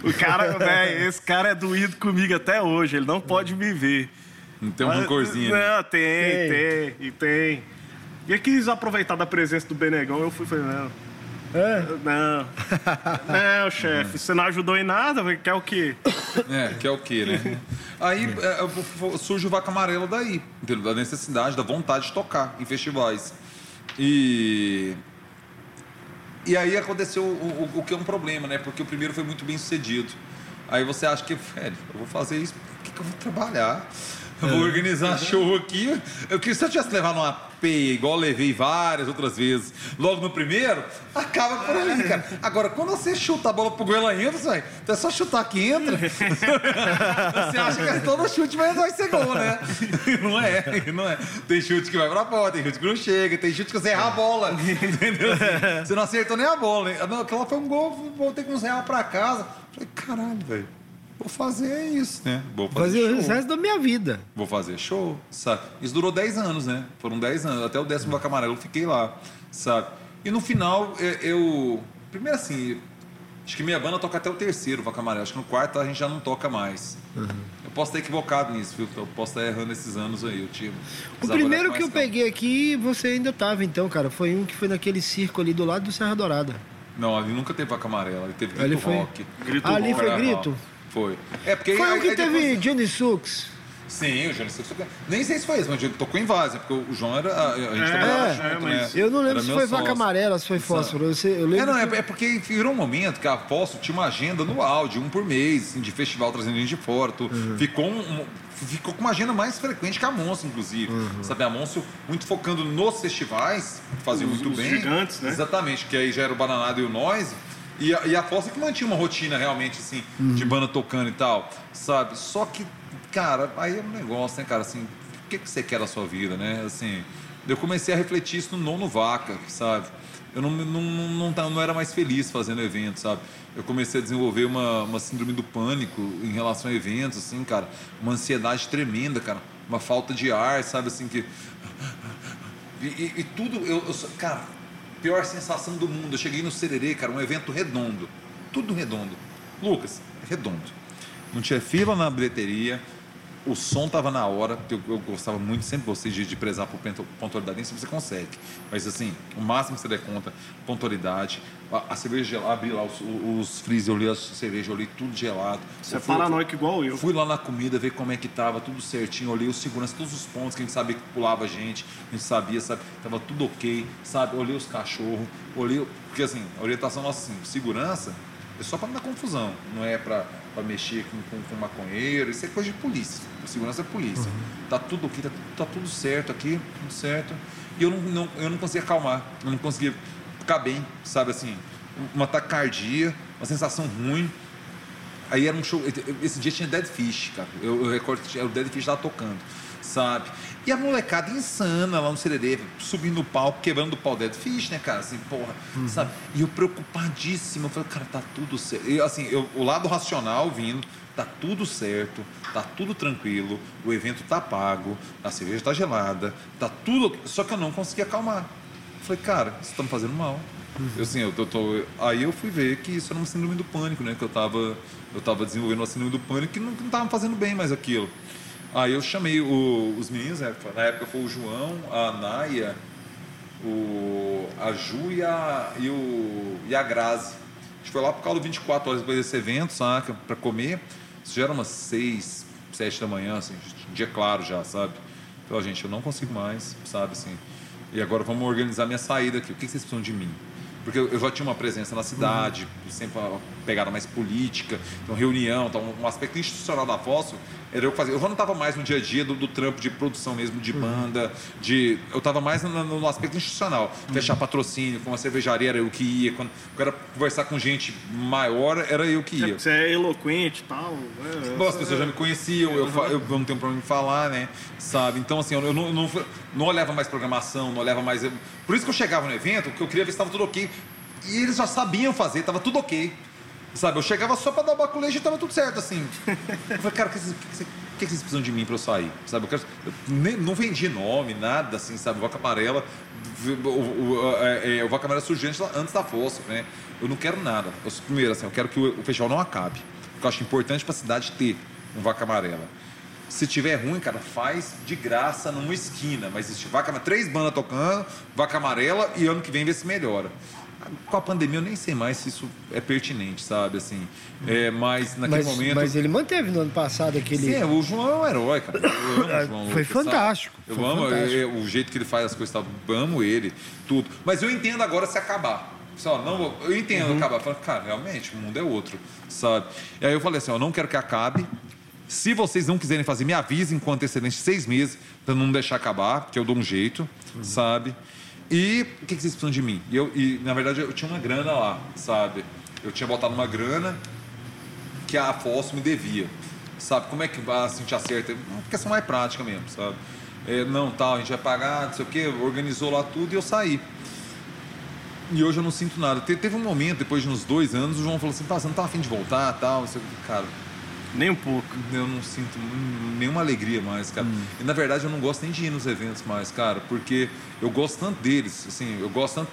A: O cara, velho, esse cara é doído comigo até hoje, ele não pode me ver.
B: Não tem um rancorzinho. né?
A: Não, tem,
C: Tem.
A: tem, e tem. E eu quis aproveitar da presença do Benegão, eu fui falei, não,
C: É?
A: não, não, chefe, você não ajudou em nada, quer o quê?
B: É, que é o quê, né? Aí é, surge o Vaca Amarela daí, da necessidade, da vontade de tocar em festivais. E. E aí aconteceu o, o- o que é um problema, né? Porque o primeiro foi muito bem sucedido. Aí você acha que, velho, eu vou fazer isso, por que, que eu vou trabalhar? Vou organizar show aqui. Eu queria se eu tivesse levado uma peia, igual levei várias outras vezes, logo no primeiro, acaba por ali, cara. Agora, quando você chuta a bola pro gol, ela entra, velho. Então é só chutar que entra. você acha que é todo chute vai, vai ser gol, né? Não é, não é. Tem chute que vai pra fora, tem chute que não chega, tem chute que você erra a bola. Entendeu? Você não acertou nem a bola. Né? Aquela foi um gol, ter que uns reais pra casa. Falei, caralho, velho. Vou fazer isso, né? Vou fazer,
C: Fazer o
B: show.
C: resto da minha vida.
B: Vou fazer show, sabe? Isso durou 10 anos, né? Foram 10 anos. Até o décimo Vaca Amarela eu fiquei lá, sabe? E no final, eu... eu- Primeiro assim, acho que minha banda toca até o terceiro Vaca Amarela. Acho que no quarto a gente já não toca mais. Eu posso estar equivocado nisso, viu? Eu posso estar errando esses anos aí, eu tive.
C: O primeiro que eu peguei aqui, você ainda tava então, cara. Foi um que foi naquele circo ali do lado do Serra Dourada.
B: Não, ali nunca teve Vaca Amarela. Ali teve Grito
C: Ali foi-
B: Rock.
A: Grito
C: Ali
A: Rock.
C: foi
B: Carnaval.
C: grito?
B: Foi. É porque
C: Foi
B: aí-
C: um que
B: aí
C: teve
B: depois-
C: Johnny Sux.
B: Sim, o João tocou. Nem sei se foi esse, mas ele tocou em né? Porque o João era. A, a gente
A: É,
B: trabalhava
A: é,
B: junto,
A: mas
B: né?
C: Eu não lembro
B: Era
C: se foi Vaca
B: sócio.
C: Amarela, se foi Fósforo. Eu, sei- eu lembro
B: É, não, é,
C: que-
B: é porque virou um momento que a Aposto tinha uma agenda anual, de um por mês, assim, de festival trazendo gente de fora.
C: Uhum.
B: ficou, um- um- ficou com uma agenda mais frequente que a Monstro, inclusive.
C: Uhum.
B: Sabe, a Monstro muito focando nos festivais, que fazia
A: Os-
B: muito
A: os
B: bem.
A: gigantes, né?
B: Exatamente, que aí já era o Bananada e o Noise. E a, e a que mantinha uma rotina realmente, assim,
C: Uhum.
B: de banda tocando e tal, sabe? Só que, cara, aí é um negócio, né, cara, assim, o que, que você quer da sua vida, né? Assim, eu comecei a refletir isso no nono vaca, sabe? Eu não, não, não, não, não era mais feliz fazendo evento, sabe? Eu comecei a desenvolver uma, uma síndrome do pânico em relação a eventos, assim, cara. Uma ansiedade tremenda, cara. Uma falta de ar, sabe? Assim, que. E, e- e tudo, eu, eu cara, pior sensação do mundo. Eu cheguei no Sererê, cara, um evento redondo. Tudo redondo. Lucas, redondo. Não tinha fila na bilheteria, o som tava na hora, eu, eu gostava muito, sempre gostei de, de prezar por pontu- pontualidade, nem se você consegue. Mas assim, o máximo que você der conta, pontualidade. A, a cerveja gelada, abri lá os, os freezer, olhei a cerveja, olhei tudo gelado.
A: Você é
B: Eu fui-
A: paranoico igual eu.
B: Fui lá na comida ver como é que tava, tudo certinho, olhei os seguranças, todos os pontos que a gente sabia que pulava a gente, a gente sabia, sabe, tava tudo ok, sabe, olhei os cachorros, olhei, porque assim, a orientação nossa assim, segurança é só para não dar confusão, não é para mexer com, com, com maconheiro, isso é coisa de polícia, segurança é polícia, tá tudo ok, tá, tá tudo certo aqui, tudo certo, e eu não, não, eu não conseguia acalmar, eu não conseguia ficar bem, sabe assim, uma taquicardia, uma sensação ruim, Aí era um show. Esse dia tinha Dead Fish, cara. Eu, eu recordo que o Dead Fish lá tocando, sabe? E a molecada insana lá no Sererê, subindo no palco, quebrando o pau Dead Fish, né, cara? Assim, porra, sabe? E eu preocupadíssimo. Eu falei, cara, tá tudo certo. E assim, eu- o lado racional vindo, tá tudo certo, tá tudo tranquilo, o evento tá pago, a cerveja tá gelada, tá tudo. Só que eu não consegui acalmar. Eu falei, cara, isso tá me fazendo mal. Eu, assim, eu tô, tô- aí eu fui ver que isso era uma síndrome do pânico, né? Que eu tava, eu tava desenvolvendo uma síndrome do pânico que não, que não tava fazendo bem mais aquilo. Aí eu chamei o- os meninos, né? na época foi o João, a Naya, o, a Ju e a, e, o, e a Grazi. A gente foi lá por causa do 24 horas depois desse evento, saca? Pra comer. Isso já era umas 6, 7 da manhã, assim, dia claro já, sabe? Ó, gente, eu não consigo mais, sabe, assim. E agora vamos organizar minha saída aqui. O que vocês precisam de mim? Porque eu já tinha uma presença na cidade, sempre pegada mais política, então reunião, então um aspecto institucional da Fósforo era eu que fazia. Eu já não estava mais no dia a dia do, do trampo de produção mesmo, de banda, de. Eu estava mais no, no aspecto institucional. Fechar patrocínio, com a cervejaria era eu que ia. Quando eu era conversar com gente maior, era eu que ia.
A: Você é eloquente e tal. né?
B: Bom, as pessoas já me conheciam, eu, fa- eu não tenho problema em falar, né? Sabe? Então, assim, eu não, eu não, não olhava mais programação, não olhava mais. Por isso que eu chegava no evento, que eu queria ver se estava tudo ok. E eles já sabiam fazer, estava tudo ok. Sabe? Eu chegava só para dar o baculejo e estava tudo certo, assim. Eu falei, cara, o que, que que vocês precisam de mim para eu sair? Sabe? Eu, quero, eu nem- não vendi nome, nada, assim, sabe? Vaca Amarela. O, o, é, é, o Vaca Amarela surgiu antes, da Fósforo, né? Eu não quero nada. Eu, primeiro, assim, eu quero que o, o festival não acabe. Porque eu acho importante para a cidade ter um Vaca Amarela. Se tiver ruim, cara, faz de graça numa esquina. Mas se tiver três bandas tocando, vaca amarela e ano que vem vê se melhora. Com a pandemia eu nem sei mais se isso é pertinente, sabe? Assim, é, mas naquele
C: Mas,
B: momento.
C: mas ele manteve no ano passado aquele.
B: Sim, o João é um herói, cara. Eu amo o João
C: Foi
B: Lucas,
C: fantástico,
B: sabe? Eu
C: foi
B: amo
C: fantástico.
B: eu- o jeito que ele faz as coisas, tá? eu amo ele, tudo. Mas eu entendo agora se acabar. Só, não, eu entendo acabar. Eu falo, cara, realmente, o mundo é outro, sabe? E aí eu falei assim, eu não quero que acabe. Se vocês não quiserem fazer, me avisem com antecedência seis meses, pra não deixar acabar, que eu dou um jeito, sabe? E o que, que vocês precisam de mim? E, eu, e, na verdade, eu tinha uma grana lá, sabe? Eu tinha botado uma grana que a Fosso me devia. Sabe, como é que vai, assim, te acerta? Uma questão mais prática mesmo, sabe? É, não, tal, a gente vai pagar, não sei o quê, organizou lá tudo e eu saí. E hoje eu não sinto nada. Te- Teve um momento, depois de uns dois anos, o João falou assim, tá, você não tá afim de voltar, tal, não sei o quê. Cara,
A: Nem um pouco.
B: eu não sinto hum, nenhuma alegria mais, cara. E na verdade eu não gosto nem de ir nos eventos mais, cara, porque eu gosto tanto deles, assim, eu gosto tanto.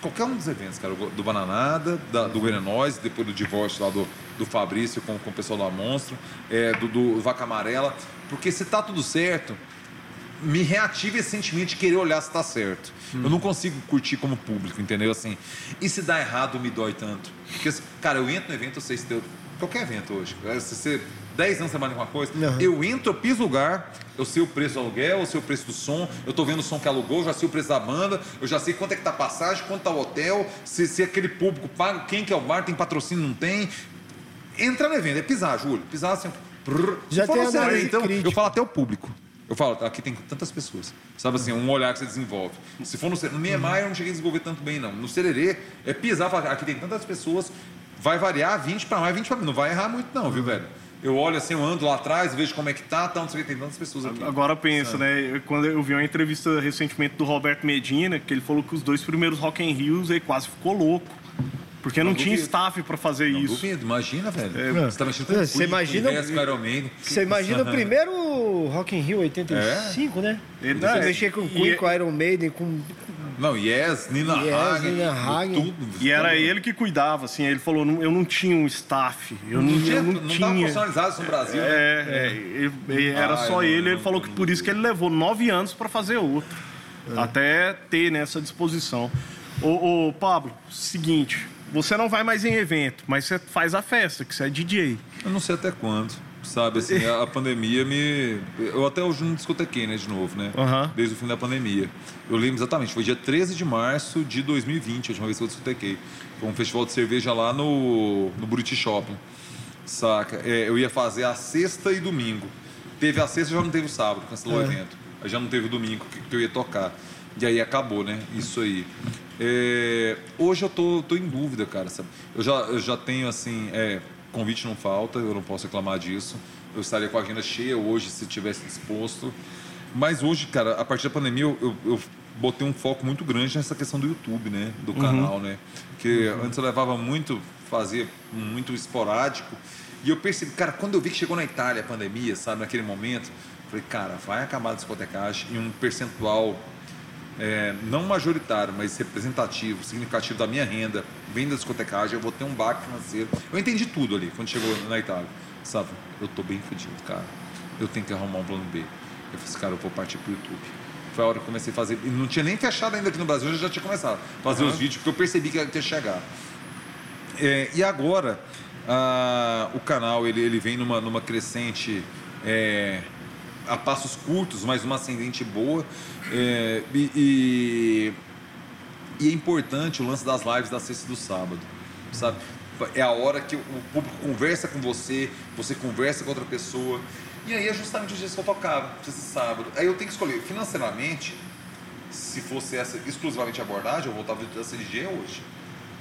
B: Qualquer um dos eventos, cara, do Bananada, da, do Goianóis, depois do divórcio lá do, do Fabrício com, com o pessoal da Monstro, é, do, do Vaca Amarela, porque se tá tudo certo, me reativa esse sentimento de querer olhar se tá certo. Eu não consigo curtir como público, entendeu? Assim, e se dá errado, me dói tanto. Porque, cara, eu entro no evento, eu sei se deu. Qualquer evento hoje. eh, Se você 10 anos trabalhando com uma coisa,
C: Aham.
B: eu entro, eu piso o lugar, eu sei o preço do aluguel, eu sei o preço do som, eu tô vendo o som que alugou, já sei o preço da banda, eu já sei quanto é que tá a passagem, quanto tá o hotel, se, se aquele público paga, quem que é o bar, tem patrocínio, não tem. Entrar no evento, é pisar, Júlio. Pisar assim. prrr.
C: Já tem análise
B: então,
C: crítica.
B: eu falo até o público. Eu falo, aqui tem tantas pessoas. Sabe assim, um olhar que você desenvolve. Se for no, no Niemeyer, eu não cheguei a desenvolver tanto bem, não. No Sererê, é pisar, falar, aqui tem tantas pessoas, vai variar 20 para mais, 20 para Não vai errar muito, não, viu, velho? Eu olho assim, eu ando lá atrás, vejo como é que tá, tá, não sei o que, tem tantas pessoas aqui.
A: Agora pensa, né? eu- Quando eu vi uma entrevista recentemente do Roberto Medina, que ele falou que os dois primeiros Rock in Rios ele quase ficou louco. Porque não,
B: Não
A: tinha
B: duvido.
A: staff pra fazer
B: Não
A: isso.
B: duvido, imagina, velho.
C: É.
B: Você tá mexendo com
C: Você
B: Queen,
C: imagina-
B: com.
C: Você imagina o primeiro Rock in Rio 85, né?
A: Ele-
C: Você
A: é,
C: mexer com
A: e-
C: Queen, com Iron Maiden, com
B: Não, Yes, Nina
C: Yes,
B: Hagen.
C: Nina Hagen.
B: Tudo.
A: E era ele que cuidava, assim. Ele falou: "Não- eu não tinha um staff. Eu não,
B: Não tinha,
A: eu não
B: não
A: tinha.
B: profissionalizado isso no Brasil. né?
A: É, é, ele- ele- era
B: Ai,
A: só
B: não,
A: ele. Ele
B: não,
A: falou
B: não,
A: que por isso que ele levou nove anos pra fazer outro. Até ter nessa disposição. Ô, ô, Pablo, seguinte. Você não vai mais em evento, mas você faz a festa, que você é DJ.
B: Eu não sei até quando. Sabe, assim, a, a pandemia me. Eu até hoje não discotequei, né, de novo, né?
A: Aham.
B: Desde o fim da pandemia. Eu lembro exatamente, foi dia 13 de março de 2020, a última vez que eu discotequei. Foi um festival de cerveja lá no, no Buriti Shopping. Saca? É, eu ia fazer a sexta e domingo. Teve a sexta, já não teve o sábado, cancelou o
C: É.
B: evento. Aí já não teve o domingo que, que eu ia tocar. E aí acabou, né? Isso aí. É, hoje eu tô, tô em dúvida, cara. Sabe? Eu, já, eu já tenho, assim, é, convite não falta, eu não posso reclamar disso. Eu estaria com a agenda cheia hoje se tivesse disposto. Mas hoje, cara, a partir da pandemia, eu, eu, eu botei um foco muito grande nessa questão do YouTube, né? Do canal, né? Porque antes eu levava muito, fazia muito esporádico. E eu percebi, cara, quando eu vi que chegou na Itália a pandemia, sabe, naquele momento, falei, cara, vai acabar a discotecagem em um percentual é, não majoritário, mas representativo, significativo da minha renda, vem da discotecagem, eu vou ter um baque financeiro. Eu entendi tudo ali quando chegou na Itália. Sabe, eu tô bem fodido, cara. Eu tenho que arrumar um plano B. Eu falei cara, eu vou partir pro YouTube. Foi a hora que eu comecei a fazer. E não tinha nem fechado ainda aqui no Brasil, eu já tinha começado a fazer os vídeos, porque eu percebi que ia ter chegar. É, e agora, ah, o canal ele, ele vem numa, numa crescente é, a passos curtos, mas uma ascendente boa. É, e, e, é importante o lance das lives da sexta e do sábado, sabe? É a hora que o público conversa com você, você conversa com outra pessoa. E aí é justamente o dia que eu tocava, sexta e sábado. Aí eu tenho que escolher financeiramente, se fosse essa exclusivamente abordagem, eu voltava a ser DJ hoje.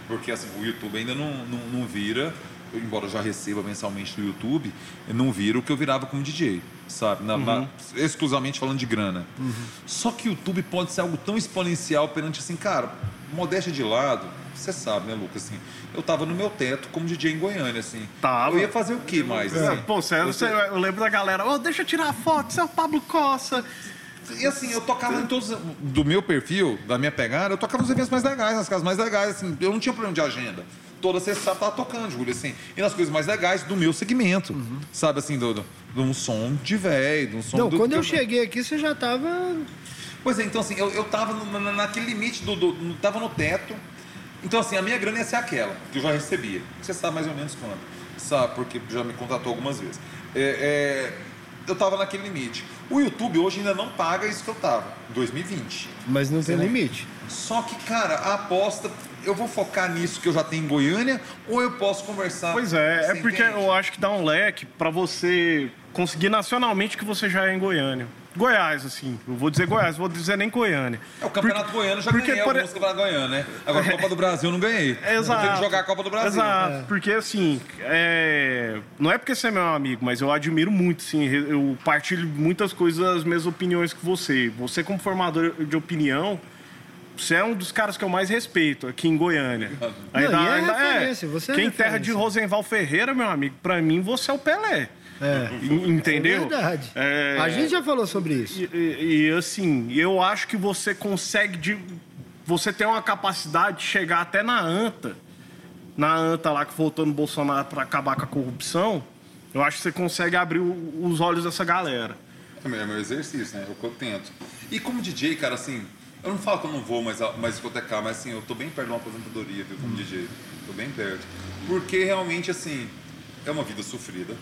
B: Porque assim, o YouTube ainda não, não, não vira, embora eu já receba mensalmente do YouTube, não vira o que eu virava como DJ, sabe? Na- na- exclusivamente falando de grana. Só que o YouTube pode ser algo tão exponencial perante assim, cara, modéstia de lado, você sabe, né, Lucas? Assim, eu tava no meu teto como DJ em Goiânia, assim.
A: Tava.
B: Eu ia fazer o quê mais?
A: É,
B: assim?
A: Pô, você, você- eu lembro da galera, "Ô, deixa eu tirar a foto, você é o Pablo Costa.
B: E assim, eu tocava em todos. Do meu perfil, da minha pegada, eu tocava nos eventos mais legais, nas casas mais legais. Assim, eu não tinha problema de agenda. Toda sexta tava tocando, Júlio, assim. E nas coisas mais legais do meu segmento. Sabe, assim, do, do, de um som de velho, de um som
C: Não,
B: do.
C: quando
B: que
C: eu cheguei aqui, você já tava.
B: Pois é, então assim, eu, eu tava no- na- naquele limite do, do. Tava no teto. Então, assim, a minha grana ia ser aquela, que eu já recebia. Você sabe mais ou menos quanto. Sabe, porque já me contratou algumas vezes. É, é, eu tava naquele limite. O YouTube hoje ainda não paga isso que eu tava, em 2020.
C: Mas não tem limite.
B: Só que, cara, a aposta, eu vou focar nisso que eu já tenho em Goiânia ou eu posso conversar?
A: Pois é, é porque
B: entende?
A: eu acho que dá um leque pra você conseguir nacionalmente que você já é em Goiânia. Goiás, assim. Eu vou dizer Goiás, vou dizer nem Goiânia.
B: É, o Campeonato Goiano eu já
A: porque,
B: ganhei
A: por-
B: alguns campeonatos goianos, né? Agora, a Copa do Brasil eu não ganhei.
A: Exato.
B: Eu tenho que jogar a Copa do Brasil.
A: Exato, porque assim, é, não é porque você é meu amigo, mas eu admiro muito, sim. Eu partilho muitas coisas, as mesmas opiniões que você. Você, como formador de opinião, você é um dos caras que eu mais respeito aqui em Goiânia.
C: Não, e é referência, você é
A: Quem terra de. Rosenval Ferreira, meu amigo, pra mim você é o Pelé.
C: É.
A: En- Entendeu?
C: É verdade.
A: É,
C: A gente já falou sobre isso.
A: e, e- e, assim, eu acho que você consegue de. Você tem uma capacidade de chegar até na anta. Na anta lá que voltou no Bolsonaro para acabar com a corrupção. Eu acho que você consegue abrir o- os olhos dessa galera.
B: É meu, é meu exercício, né? É o que eu tento. E como DJ, cara, assim, eu não falo que eu não vou mais, mais discotecar, mas assim, eu tô bem perto de uma aposentadoria, viu, como DJ. Tô bem perto. Porque realmente, assim, é uma vida sofrida,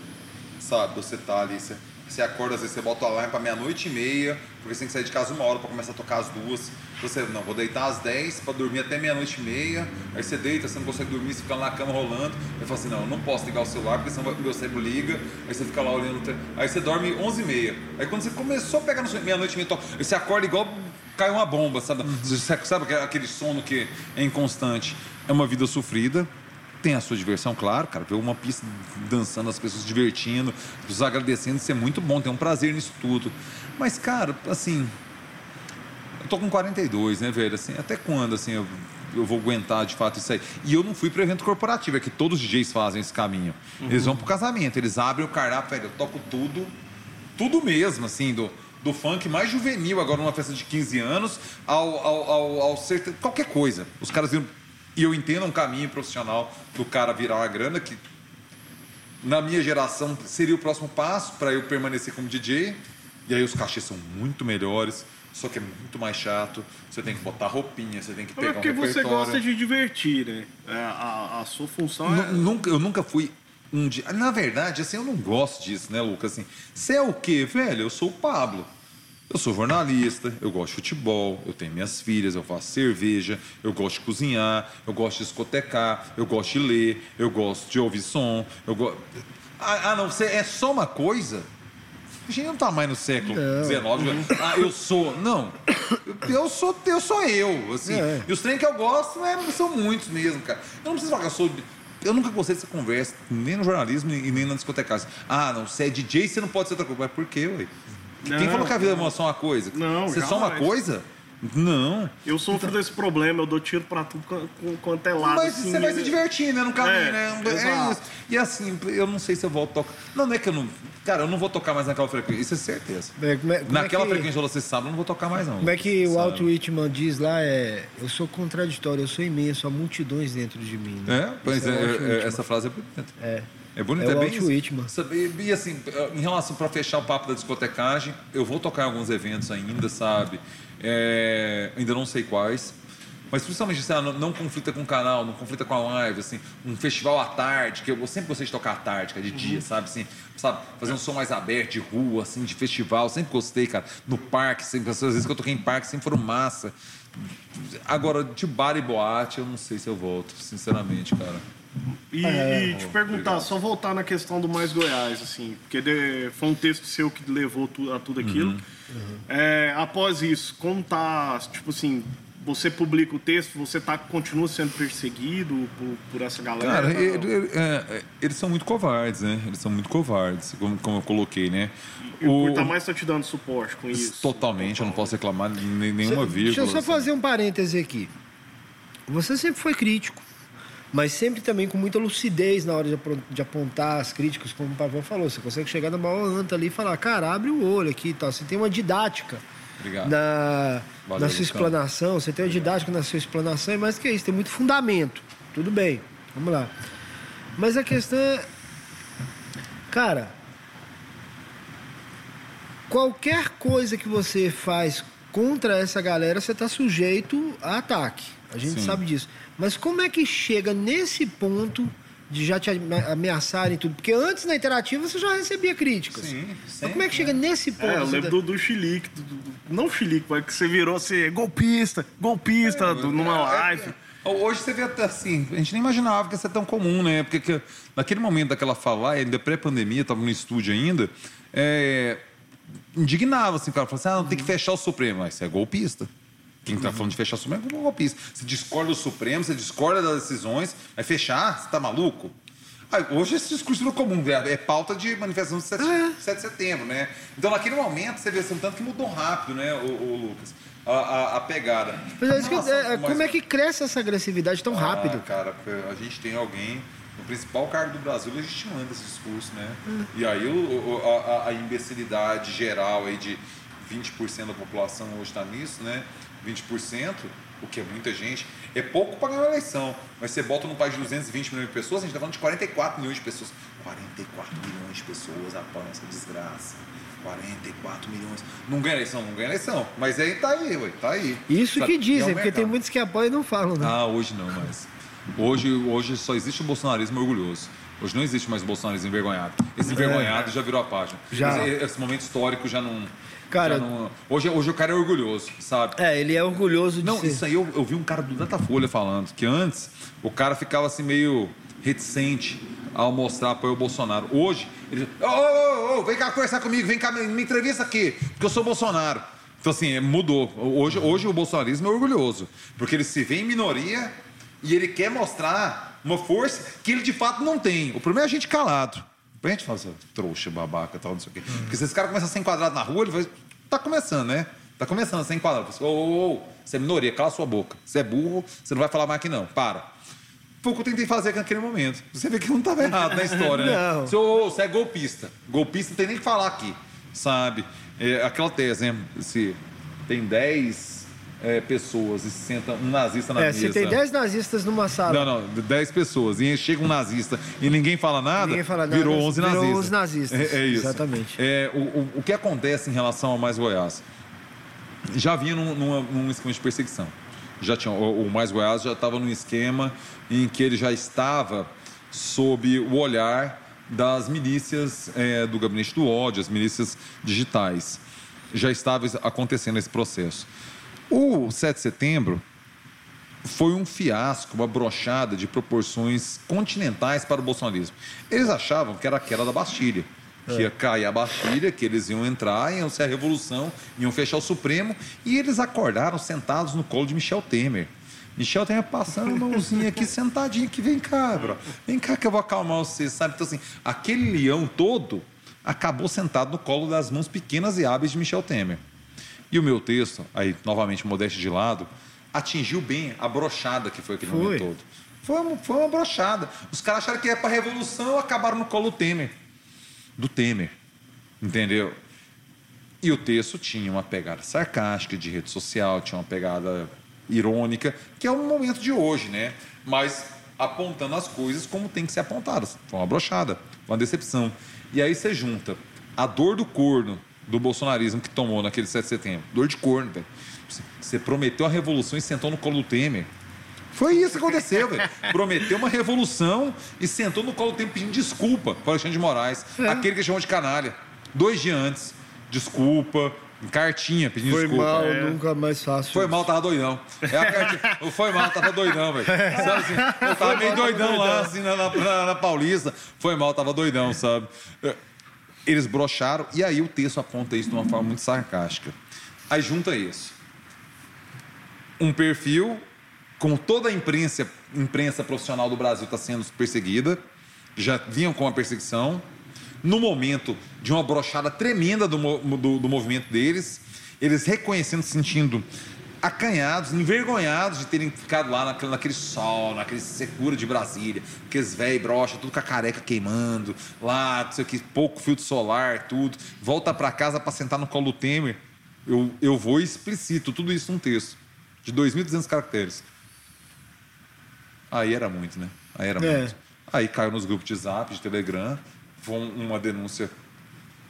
B: sabe? Você tá ali, você, você acorda, às vezes você bota o alarme pra meia-noite e meia, porque você tem que sair de casa uma hora pra começar a tocar às duas. Você, não, vou deitar às 10 pra dormir até meia-noite e meia. Aí você deita, você não consegue dormir, você fica lá na cama rolando. Aí fala assim: não, eu não posso ligar o celular, porque senão meu cérebro liga. Aí você fica lá olhando. Aí você dorme 11 e meia. Aí quando você começou a pegar no meia-noite e meia, aí você acorda igual caiu uma bomba, sabe? Você sabe aquele sono que é inconstante? É uma vida sofrida. Tem a sua diversão, claro, cara. Ver uma pista dançando, as pessoas se divertindo, os agradecendo, isso é muito bom, tem um prazer nisso tudo. Mas, cara, assim, eu tô com 42, né, velho? Assim, até quando, assim, eu, eu vou aguentar de fato isso aí? E eu não fui para evento corporativo, é que todos os DJs fazem esse caminho. Eles vão pro casamento, eles abrem o cardápio, velho, eu toco tudo, tudo mesmo, assim, do, do funk mais juvenil, agora numa festa de 15 anos, ao, ao, ao, ao ser, qualquer coisa. Os caras viram, e eu entendo um caminho profissional do cara virar uma grana que na minha geração seria o próximo passo para eu permanecer como DJ. E aí os cachês são muito melhores, só que é muito mais chato. Você tem que botar roupinha, você tem que
A: Mas
B: pegar
A: é porque
B: um
A: você gosta de divertir, né? É, a, a sua função é.
B: Nunca, eu nunca fui um dia. Na verdade, assim, eu não gosto disso, né, Lucas? Assim, você é o quê, velho? Eu sou o Pablo. Eu sou jornalista, eu gosto de futebol, eu tenho minhas filhas, eu faço cerveja, eu gosto de cozinhar, eu gosto de discotecar, eu gosto de ler, eu gosto de ouvir som, eu gosto. Ah, ah, não, você é só uma coisa? A gente não tá mais no século XIX. Ah, eu sou. Não. Eu sou eu, sou eu assim.
C: É.
B: E os trem que eu gosto é, são muitos mesmo, cara. Eu não preciso falar que eu sou. Eu nunca gostei dessa conversa, nem no jornalismo e nem na discotecagem. Ah, não, você é DJ, você não pode ser outra coisa. Mas por quê, ué? Quem
A: Não,
B: falou que a vida é só uma coisa?
A: Não,
B: Você é só uma coisa? Não.
A: Eu sofro desse problema, eu dou tiro pra tudo quan- quan- quanto é lado.
B: Mas
A: assim,
B: você vai se divertir, né? No caminho,
A: É,
B: né? É isso. E assim, eu não sei se eu volto a tocar. Não, não é que eu não. Cara, eu não vou tocar mais naquela frequência. Isso é certeza.
C: É, como é- como é
B: Naquela
C: que-
B: frequência você sabe, eu não vou tocar mais, não.
C: Como é que o
B: Sabe?
C: Alto Whitman diz lá é eu sou contraditório, eu sou imenso, há multidões dentro de mim. né?
B: É, pois é,
C: o
B: é, essa frase é bonita.
C: É.
B: É bonito,
C: É
B: é, bem.
C: Whitman.
B: Sabe, E assim, em relação para fechar o papo da discotecagem, eu vou tocar em alguns eventos ainda, sabe? É, ainda não sei quais. Mas principalmente, assim, ah, não, não conflita com o canal, não conflita com a live, assim, um festival à tarde, que eu sempre gostei de tocar à tarde, que é de dia, sabe? Assim, sabe? Fazer um som mais aberto, de rua, assim, de festival, sempre gostei, cara. No parque, sempre, às vezes que eu toquei em parque, sempre foram massa. Agora, de bar e boate, eu não sei se eu volto, sinceramente, cara.
A: E,
C: É.
A: e te perguntar, só voltar na questão do Mais Goiás, assim, porque de- foi um texto seu que levou tu- a tudo aquilo.
B: Uhum.
A: É, após isso, como tá, tipo assim, você publica o texto, você tá, continua sendo perseguido por, por essa galera?
B: Cara, ele- ele- é, é, eles são muito covardes, né? Eles são muito covardes, como, como eu coloquei, né?
A: E o Curta Mais tá te dando suporte com isso?
B: Totalmente, eu não posso reclamar de nem- nenhuma
C: Deixa
B: vírgula.
C: eu só
B: assim.
C: fazer um parêntese aqui. Você sempre foi crítico, mas sempre também com muita lucidez na hora de apontar as críticas, como o Pavão falou. Você consegue chegar na maior anta ali e falar, cara, abre o olho aqui e tal. Você tem uma didática
B: Obrigado.
C: na,
B: Valeu,
C: na sua explanação, você tem uma didática na sua explanação, e mais que isso, tem muito fundamento. Tudo bem. Vamos lá. Mas a questão é. Cara, qualquer coisa que você faz contra essa galera, você está sujeito a ataque. A gente
B: Sim.
C: sabe disso. Mas como é que chega nesse ponto de já te ame- ameaçarem tudo? Porque antes na interativa você já recebia críticas.
B: Sim,
C: Mas como é que chega nesse ponto?
A: É, eu
C: Você
A: lembro do, do Chilique, do, do- não Chilique, mas que você virou assim, golpista, golpista, do- numa live.
B: É, Hoje você vê até assim, a gente nem imaginava que ia ser tão comum, né? Porque que- naquele momento daquela fala, ainda pré-pandemia, tava no estúdio ainda, é, indignava assim, o cara falou assim: ah, não tem que fechar o Supremo. Mas isso é golpista. Quem tá falando de fechar o Supremo é golpista. Você discorda do Supremo, você discorda das decisões, vai fechar? Você tá maluco? Aí, hoje esse discurso virou comum, é, é pauta de manifestação de 7, 7 de setembro, né? Então naquele momento você vê assim, tanto que mudou rápido, né, o, Lucas? A, a- a pegada.
C: Mas é
B: Nossa,
C: é,
B: mas-
C: como é que cresce essa agressividade tão rápido?
B: ah, cara, a gente tem alguém no principal cargo do Brasil legitimando esse discurso, né? E aí o, o- a, a imbecilidade geral aí de 20% da população hoje está nisso, né? 20%, o que é muita gente, é pouco para ganhar uma eleição. Mas você bota num país de 220 milhões de pessoas, a gente está falando de 44 milhões de pessoas. 44 milhões de pessoas apoiam essa desgraça. 44 milhões. Não ganha eleição, não ganha eleição. Mas aí tá aí, ué, tá aí.
C: Isso que
B: é
C: dizem, porque tem muitos que apoiam e não falam, né?
B: Ah, hoje não, mas. Hoje, hoje só existe o bolsonarismo orgulhoso. Hoje não existe mais o bolsonarismo envergonhado. Esse envergonhado já virou a página.
C: É. Já.
B: Esse, esse momento histórico já não.
C: Cara-
B: não- hoje, hoje o cara é orgulhoso, sabe?
C: É, ele é orgulhoso de
B: Não,
C: ser.
B: isso aí eu, eu vi um cara do Datafolha falando que antes o cara ficava assim meio reticente ao mostrar apoio ao Bolsonaro. Hoje, ele ô, ô, ô, vem cá conversar comigo, vem cá, me, me entrevista aqui, porque eu sou Bolsonaro. Então, assim, é, mudou. Hoje, hoje o bolsonarismo é orgulhoso, porque ele se vê em minoria e ele quer mostrar uma força que ele de fato não tem. O problema é a gente calado. A gente fala assim, trouxa, babaca, tal, não sei o quê. Porque se esse cara começa a ser enquadrado na rua, ele vai. Tá começando, né? Tá começando a ser enquadrado. Você fala, Ô, ô, ô, você é minoria, cala sua boca. Você é burro, você não vai falar mais aqui, não. Para. Foi o que eu tentei fazer naquele momento. Você vê que eu não estava errado na história, né?
C: Não.
B: Você, ô, ô, você é golpista. Golpista não tem nem que falar aqui, sabe? É, aquela tese, né? Se tem 10 é, pessoas e se senta um nazista na
C: É,
B: mesa.
C: se tem 10 nazistas numa sala.
B: Não, não, 10 pessoas. E chega um nazista e ninguém fala nada,
C: Ninguém fala nada,
B: virou 11
C: virou
B: nazistas.
C: 11 nazistas,
B: É, é isso.
C: exatamente.
B: É, o, o, o que acontece em relação ao Mais Goiás? Já vinha num, numa- num esquema de perseguição. Já tinha, o, o Mais Goiás já estava num esquema em que ele já estava sob o olhar das milícias é, do Gabinete do Ódio, as milícias digitais. Já estava acontecendo esse processo. O 7 de setembro foi um fiasco, uma brochada de proporções continentais para o bolsonarismo. Eles achavam que era a queda da Bastilha, que ia cair a Bastilha, que eles iam entrar, iam ser a revolução, iam fechar o Supremo, e eles acordaram sentados no colo de Michel Temer. Michel Temer passando a mãozinha aqui, sentadinho aqui, vem cá, bro. Vem cá que eu vou acalmar você, sabe? Então, assim, aquele leão todo acabou sentado no colo das mãos pequenas e hábeis de Michel Temer. E o meu texto, aí novamente modéstia de lado, atingiu bem a brochada que foi aquele
C: Foi.
B: momento todo. Foi uma, foi uma brochada. Os caras acharam que ia para a revolução, acabaram no colo do Temer. Do Temer. Entendeu? E o texto tinha uma pegada sarcástica de rede social, tinha uma pegada irônica, que é o momento de hoje, né? Mas apontando as coisas como tem que ser apontadas. Foi uma brochada, uma decepção. E aí você junta a dor do corno do bolsonarismo que tomou naquele 7 de setembro. Dor de corno, velho. Você prometeu a revolução e sentou no colo do Temer. Foi isso que aconteceu, velho. Prometeu uma revolução e sentou no colo do Temer pedindo desculpa para Alexandre de Moraes, aquele que chamou de canalha. Dois dias antes. Desculpa, em cartinha pedindo
C: Foi
B: desculpa.
C: mal,
B: É.
C: nunca mais faço.
B: Foi mal, tava doidão. É a cartinha. Foi mal, tava doidão, velho. Sabe assim? Eu tava meio doidão lá, assim, na, na- na Paulista. Foi mal, tava doidão, sabe? Eles brocharam e aí o texto aponta isso de uma forma muito sarcástica. Aí junta isso. Um perfil com toda a imprensa, imprensa profissional do Brasil está sendo perseguida, já vinham com a perseguição, no momento de uma brochada tremenda do, do, do movimento deles, eles reconhecendo, sentindo acanhados, envergonhados de terem ficado lá naquele, naquele sol, naquele secura de Brasília, aqueles velho brocha, tudo com a careca queimando, lá, não sei o que, pouco filtro solar, tudo, volta para casa para sentar no colo do Temer. Eu, eu vou e explicito tudo isso num texto de 2.200 caracteres. Aí era muito, né? Aí era
C: É.
B: muito. Aí caiu nos grupos de zap, de Telegram, foi um- uma denúncia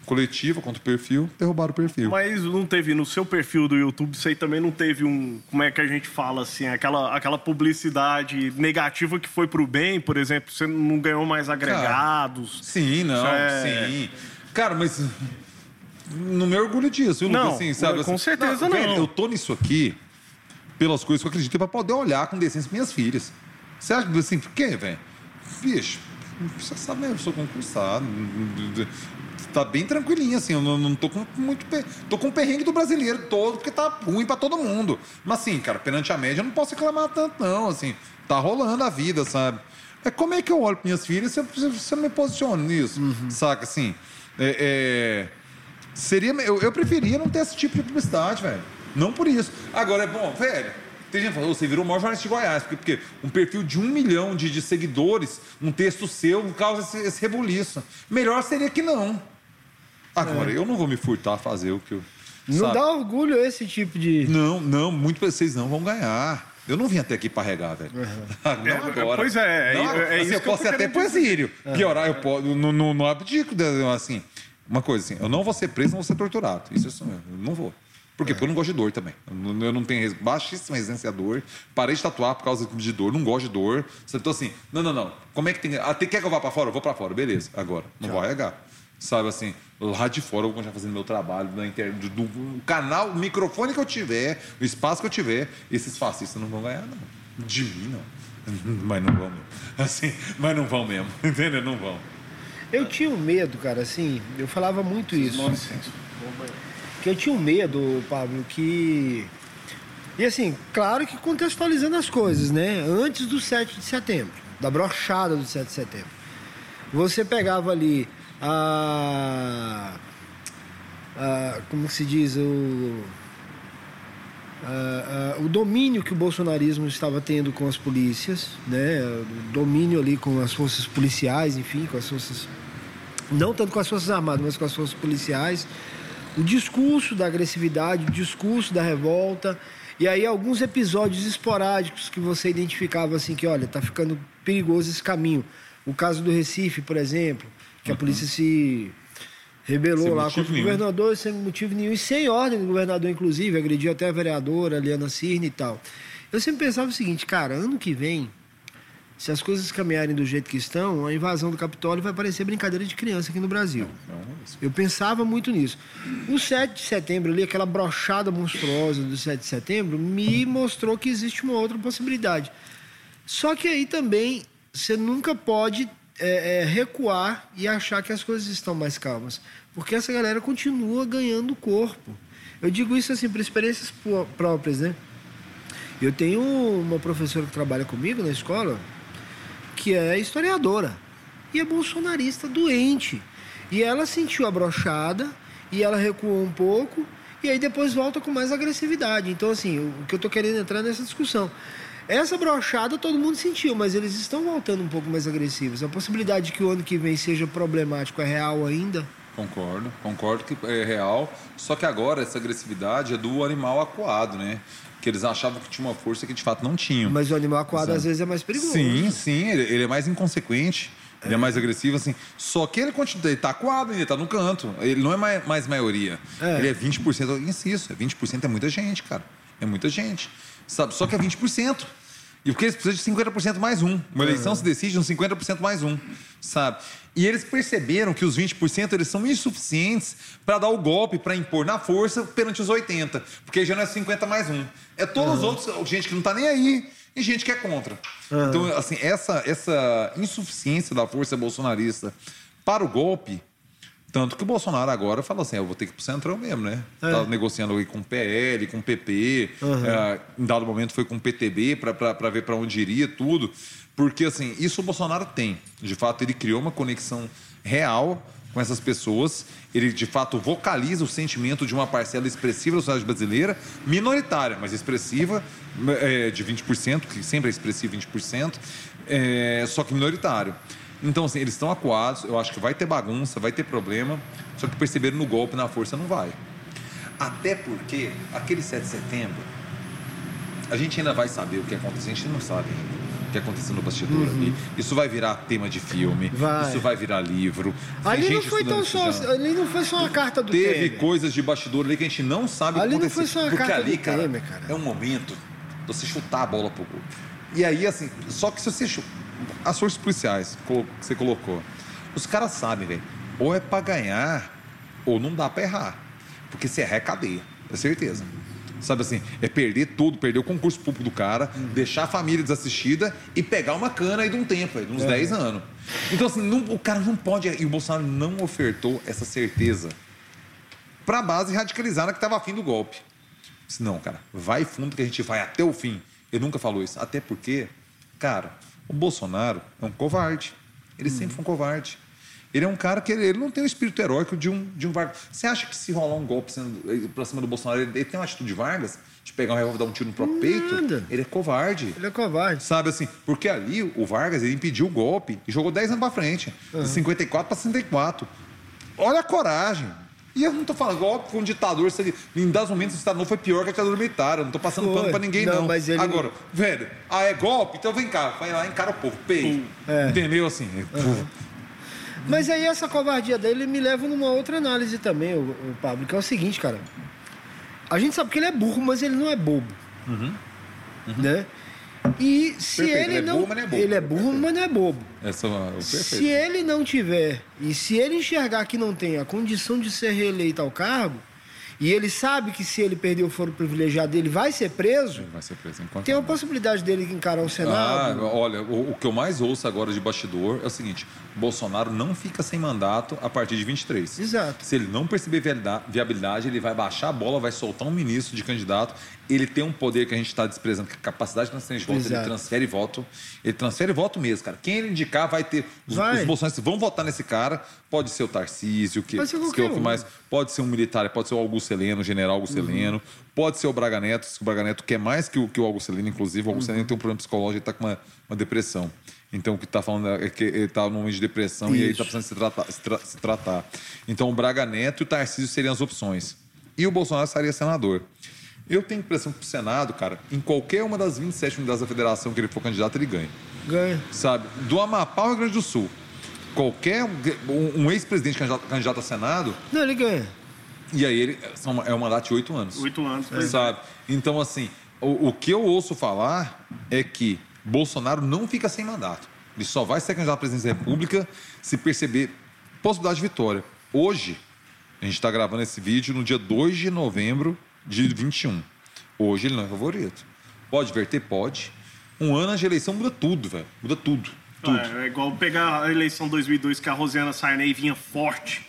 B: coletiva contra o perfil, derrubaram o perfil.
A: Mas não teve no seu perfil do YouTube, você também não teve um, como é que a gente fala assim, aquela, aquela publicidade negativa que foi pro bem, por exemplo, você não ganhou mais agregados.
B: Sim, não,
A: É.
B: sim. Cara, mas não me orgulho disso, viu,
A: Não,
B: Lucas? Assim, sabe,
A: com
B: assim,
A: certeza
B: velho,
A: não.
B: eu tô nisso aqui pelas coisas que eu acredito pra poder olhar com decência minhas filhas. Você acha que assim, por quê, velho? Bicho, você sabe, né? Eu sou concursado. Tá bem tranquilinho, assim. Eu não, não tô com muito. pe- Tô com o perrengue do brasileiro todo, porque tá ruim pra todo mundo. Mas, assim, cara, perante a média, eu não posso reclamar tanto, não. Assim, tá rolando a vida, sabe? É como é que eu olho para minhas filhas se eu, se eu- me posiciono nisso, saca? Assim, é, é, seria, eu, eu preferia não ter esse tipo de publicidade, velho. Não por isso. Agora, é bom, velho. Tem gente que fala, "Ô, você virou o maior jornalista de Goiás, porque, porque um perfil de um milhão de, de seguidores, um texto seu, causa esse, esse rebuliço. Melhor seria que não. Agora, eu não vou me furtar a fazer o que eu.
C: Não
B: sabe?
C: dá orgulho esse tipo de.
B: Não, não, muito vocês não vão ganhar. Eu não vim até aqui para regar, velho. Não
A: É,
B: agora.
A: pois é, é-
B: Não,
A: é
B: assim,
A: isso
B: eu posso ir até
A: querendo
B: pro exílio. Piorar, eu posso. Não, não, não abdico, assim. Uma coisa assim, eu não vou ser preso, não vou ser torturado. Isso eu sou- eu não vou. Por quê? Porque eu não gosto de dor também. Eu não, tenho baixíssima resistência à dor. Parei de tatuar por causa de dor, não gosto de dor. Você tô assim, não, não, não. Como é que tem. Ah, tem quer que eu vá para fora? Eu vou para fora, beleza. Agora, não vou arregar. Sabe assim, lá de fora eu vou continuar fazendo meu trabalho na internet, do, do canal, o microfone que eu tiver, o espaço que eu tiver, esses fascistas não vão ganhar, não. De mim, não. Mas não vão mesmo. Assim, mas não vão mesmo. Entendeu? Não vão.
C: Eu tinha um medo, cara, assim, eu falava muito isso.
A: Nossa,
C: Que eu tinha um medo, Pablo, que. E assim, claro que contextualizando as coisas, né? Antes do 7 de setembro, da brochada do 7 de setembro. Você pegava ali a. a como se diz? O. o domínio que o bolsonarismo estava tendo com as polícias, né? O domínio ali com as forças policiais, enfim, com as forças não tanto com as forças armadas, mas com as forças policiais, o discurso da agressividade, o discurso da revolta, e aí alguns episódios esporádicos que você identificava assim que, olha, tá ficando perigoso esse caminho. O caso do Recife, por exemplo, que a polícia se rebelou
B: Sem
C: lá contra o
B: nenhum.
C: governador sem motivo nenhum e sem ordem do governador, inclusive, agrediu até a vereadora Liana Cirne e tal. Eu sempre pensava o seguinte, cara, ano que vem, se as coisas caminharem do jeito que estão, a invasão do Capitólio vai parecer brincadeira de criança aqui no Brasil. Eu pensava muito nisso. O 7 de setembro ali, aquela brochada monstruosa do 7 de setembro, me mostrou que existe uma outra possibilidade. Só que aí também você nunca pode é, é, recuar e achar que as coisas estão mais calmas. Porque essa galera continua ganhando corpo. Eu digo isso assim por experiências pró- próprias, né? Eu tenho uma professora que trabalha comigo na escola que é historiadora e é bolsonarista doente. E ela sentiu a brochada e ela recuou um pouco e aí depois volta com mais agressividade. Então, assim, o que eu tô querendo entrar nessa discussão. Essa brochada todo mundo sentiu, mas eles estão voltando um pouco mais agressivos. A possibilidade de que o ano que vem seja problemático é real ainda?
B: Concordo, concordo que é real. Só que agora essa agressividade é do animal acuado, né? Que eles achavam que tinha uma força que de fato não tinham.
C: Mas o animal aquado
B: Exato.
C: às vezes é mais perigoso.
B: Sim, sim, ele, ele é mais inconsequente, ele é mais agressivo, assim. Só que ele continua, ele tá acuado, ele tá no canto. Ele não é mais, mais maioria.
C: É.
B: Ele é 20%. Eu insisto, é 20% é muita gente, cara. É muita gente. Sabe? Só que é 20%. E porque eles precisam de 50% mais um. Uma eleição se decide um 50% mais um, sabe? E eles perceberam que os 20% eles são insuficientes para dar o golpe, para impor na força perante os 80, porque aí já não é 50 mais um. É todos os outros, gente que não tá nem aí e gente que é contra. Então, assim, essa essa insuficiência da força bolsonarista para o golpe tanto que o Bolsonaro agora fala assim: eu vou ter que ir pro Centrão mesmo, né? Tá negociando aí com o PL, com o PP, é, em dado momento foi com o PTB para ver para onde iria, tudo. Porque, assim, isso o Bolsonaro tem. De fato, ele criou uma conexão real com essas pessoas. Ele, de fato, vocaliza o sentimento de uma parcela expressiva da sociedade brasileira, minoritária, mas expressiva, é, de 20%, que sempre é expressivo 20%, é, só que minoritário. Então, assim, eles estão acuados, eu acho que vai ter bagunça, vai ter problema, só que perceberam no golpe, na força, não vai. Até porque, aquele 7 de setembro, a gente ainda vai saber o que aconteceu, a gente não sabe ainda. que aconteceu no bastidor ali. Isso vai virar tema de filme,
C: Uhum. Vai.
B: isso vai virar livro.
C: Ali não foi tão só. Ali não foi só uma carta do
B: Teve
C: Temer.
B: coisas de bastidor ali que a gente não sabe
C: Ali
B: o que
C: não foi
B: aconteceu.
C: só a
B: Porque
C: carta
B: ali,
C: do
B: cara,
C: Temer, cara.
B: é um momento de você chutar a bola pro gol. E aí, assim, só que se você. chu- As forças policiais que você colocou, os caras sabem, velho. Ou é pra ganhar, ou não dá pra errar. Porque se errar é cadeia, é certeza. Sabe assim, é perder tudo, perder o concurso público do cara, deixar a família desassistida e pegar uma cana aí de um tempo, aí, de uns 10 anos. Então, assim, não- o cara não pode. E o Bolsonaro não ofertou essa certeza para a base radicalizada que estava afim do golpe. Disse, não, cara, vai fundo que a gente vai até o fim. Ele nunca falou isso. Até porque, cara, o Bolsonaro é um covarde. Ele sempre foi um covarde. Ele é um cara que ele, ele não tem o espírito heróico de um, de um Vargas. Você acha que se rolar um golpe sendo, pra cima do Bolsonaro, ele, ele tem uma atitude de Vargas? De pegar um revólver e dar um tiro no próprio peito?
C: Nada.
B: Ele é covarde.
C: Ele é covarde.
B: Sabe assim, porque ali o Vargas ele impediu o golpe e jogou 10 anos pra frente, de 54 para 64. Olha a coragem. E eu não tô falando golpe com um ditador, se ele, em dados momentos o Estado não foi pior que a ditadura militar. Eu não tô passando
C: Foi.
B: pano pra ninguém,
C: Não,
B: não.
C: mas ele-
B: Agora, velho, ah, é golpe? Então vem cá, vai lá, encara o povo, pei.
C: É.
B: Entendeu assim?
C: Mas aí essa covardia dele me leva numa outra análise também, o, o Pablo, que é o seguinte, cara. A gente sabe que ele é burro, mas ele não é bobo. Né? E se
B: Uhum. Perfeito,
C: ele,
B: ele é
C: não.
B: burro, mas não é bobo.
C: Ele é burro, mas não é bobo.
B: Essa é o perfeito.
C: Se ele não tiver, e se ele enxergar que não tem a condição de ser reeleito ao cargo, e ele sabe que se ele perder o foro privilegiado, ele vai ser preso,
B: Ele vai ser preso enquanto
C: tem a possibilidade dele encarar o
B: Ah,
C: Senado.
B: olha, o, o que eu mais ouço agora de bastidor é o seguinte: Bolsonaro não fica sem mandato a partir de 23.
C: Exato.
B: Se ele não perceber viabilidade, ele vai baixar a bola, vai soltar um ministro de candidato. Ele tem um poder que a gente está desprezando, que é a capacidade de transferência de voto.
C: Exato.
B: Ele transfere voto. Ele transfere voto mesmo, cara. Quem ele indicar vai ter. Os,
C: Vai.
B: os bolsonaristas vão votar nesse cara. Pode ser o Tarcísio, que,
C: Pode ser
B: que que
C: um.
B: mais. Pode ser um militar, pode ser o Augusto Heleno, o general Augusto
C: Uhum.
B: Heleno. Pode ser o Braga Neto, se o Braga Neto quer mais que o, que o Augusto Heleno, inclusive. O Augusto
C: Uhum.
B: Heleno tem um problema psicológico, ele está com uma, uma depressão. Então, o que está falando é que ele está num momento de depressão e aí está
C: Isso.
B: precisando se tratar, se, tra- se tratar. Então, o Braga Neto e o Tarcísio seriam as opções. E o Bolsonaro seria senador. Eu tenho a impressão que o Senado, cara, em qualquer uma das 27 unidades da federação que ele for candidato, ele ganha
C: Ganha.
B: sabe? Do Amapá ao Rio Grande do Sul. Qualquer um, um ex-presidente candidato, candidato a Senado,
C: Não, ele ganha.
B: e aí ele são- é um mandato de oito anos.
A: Oito anos. é.
B: Sabe? Então, assim, o, o que eu ouço falar é que Bolsonaro não fica sem mandato. Ele só vai ser candidato à presidência da República se perceber possibilidade de vitória. Hoje, a gente está gravando esse vídeo no dia 2 de novembro de 21. Hoje ele não é favorito. Pode verter? Pode. Um ano de eleição muda tudo, velho. Muda tudo. Tudo.
A: É, é igual pegar a eleição 2002 que a Rosiana Sarney vinha forte.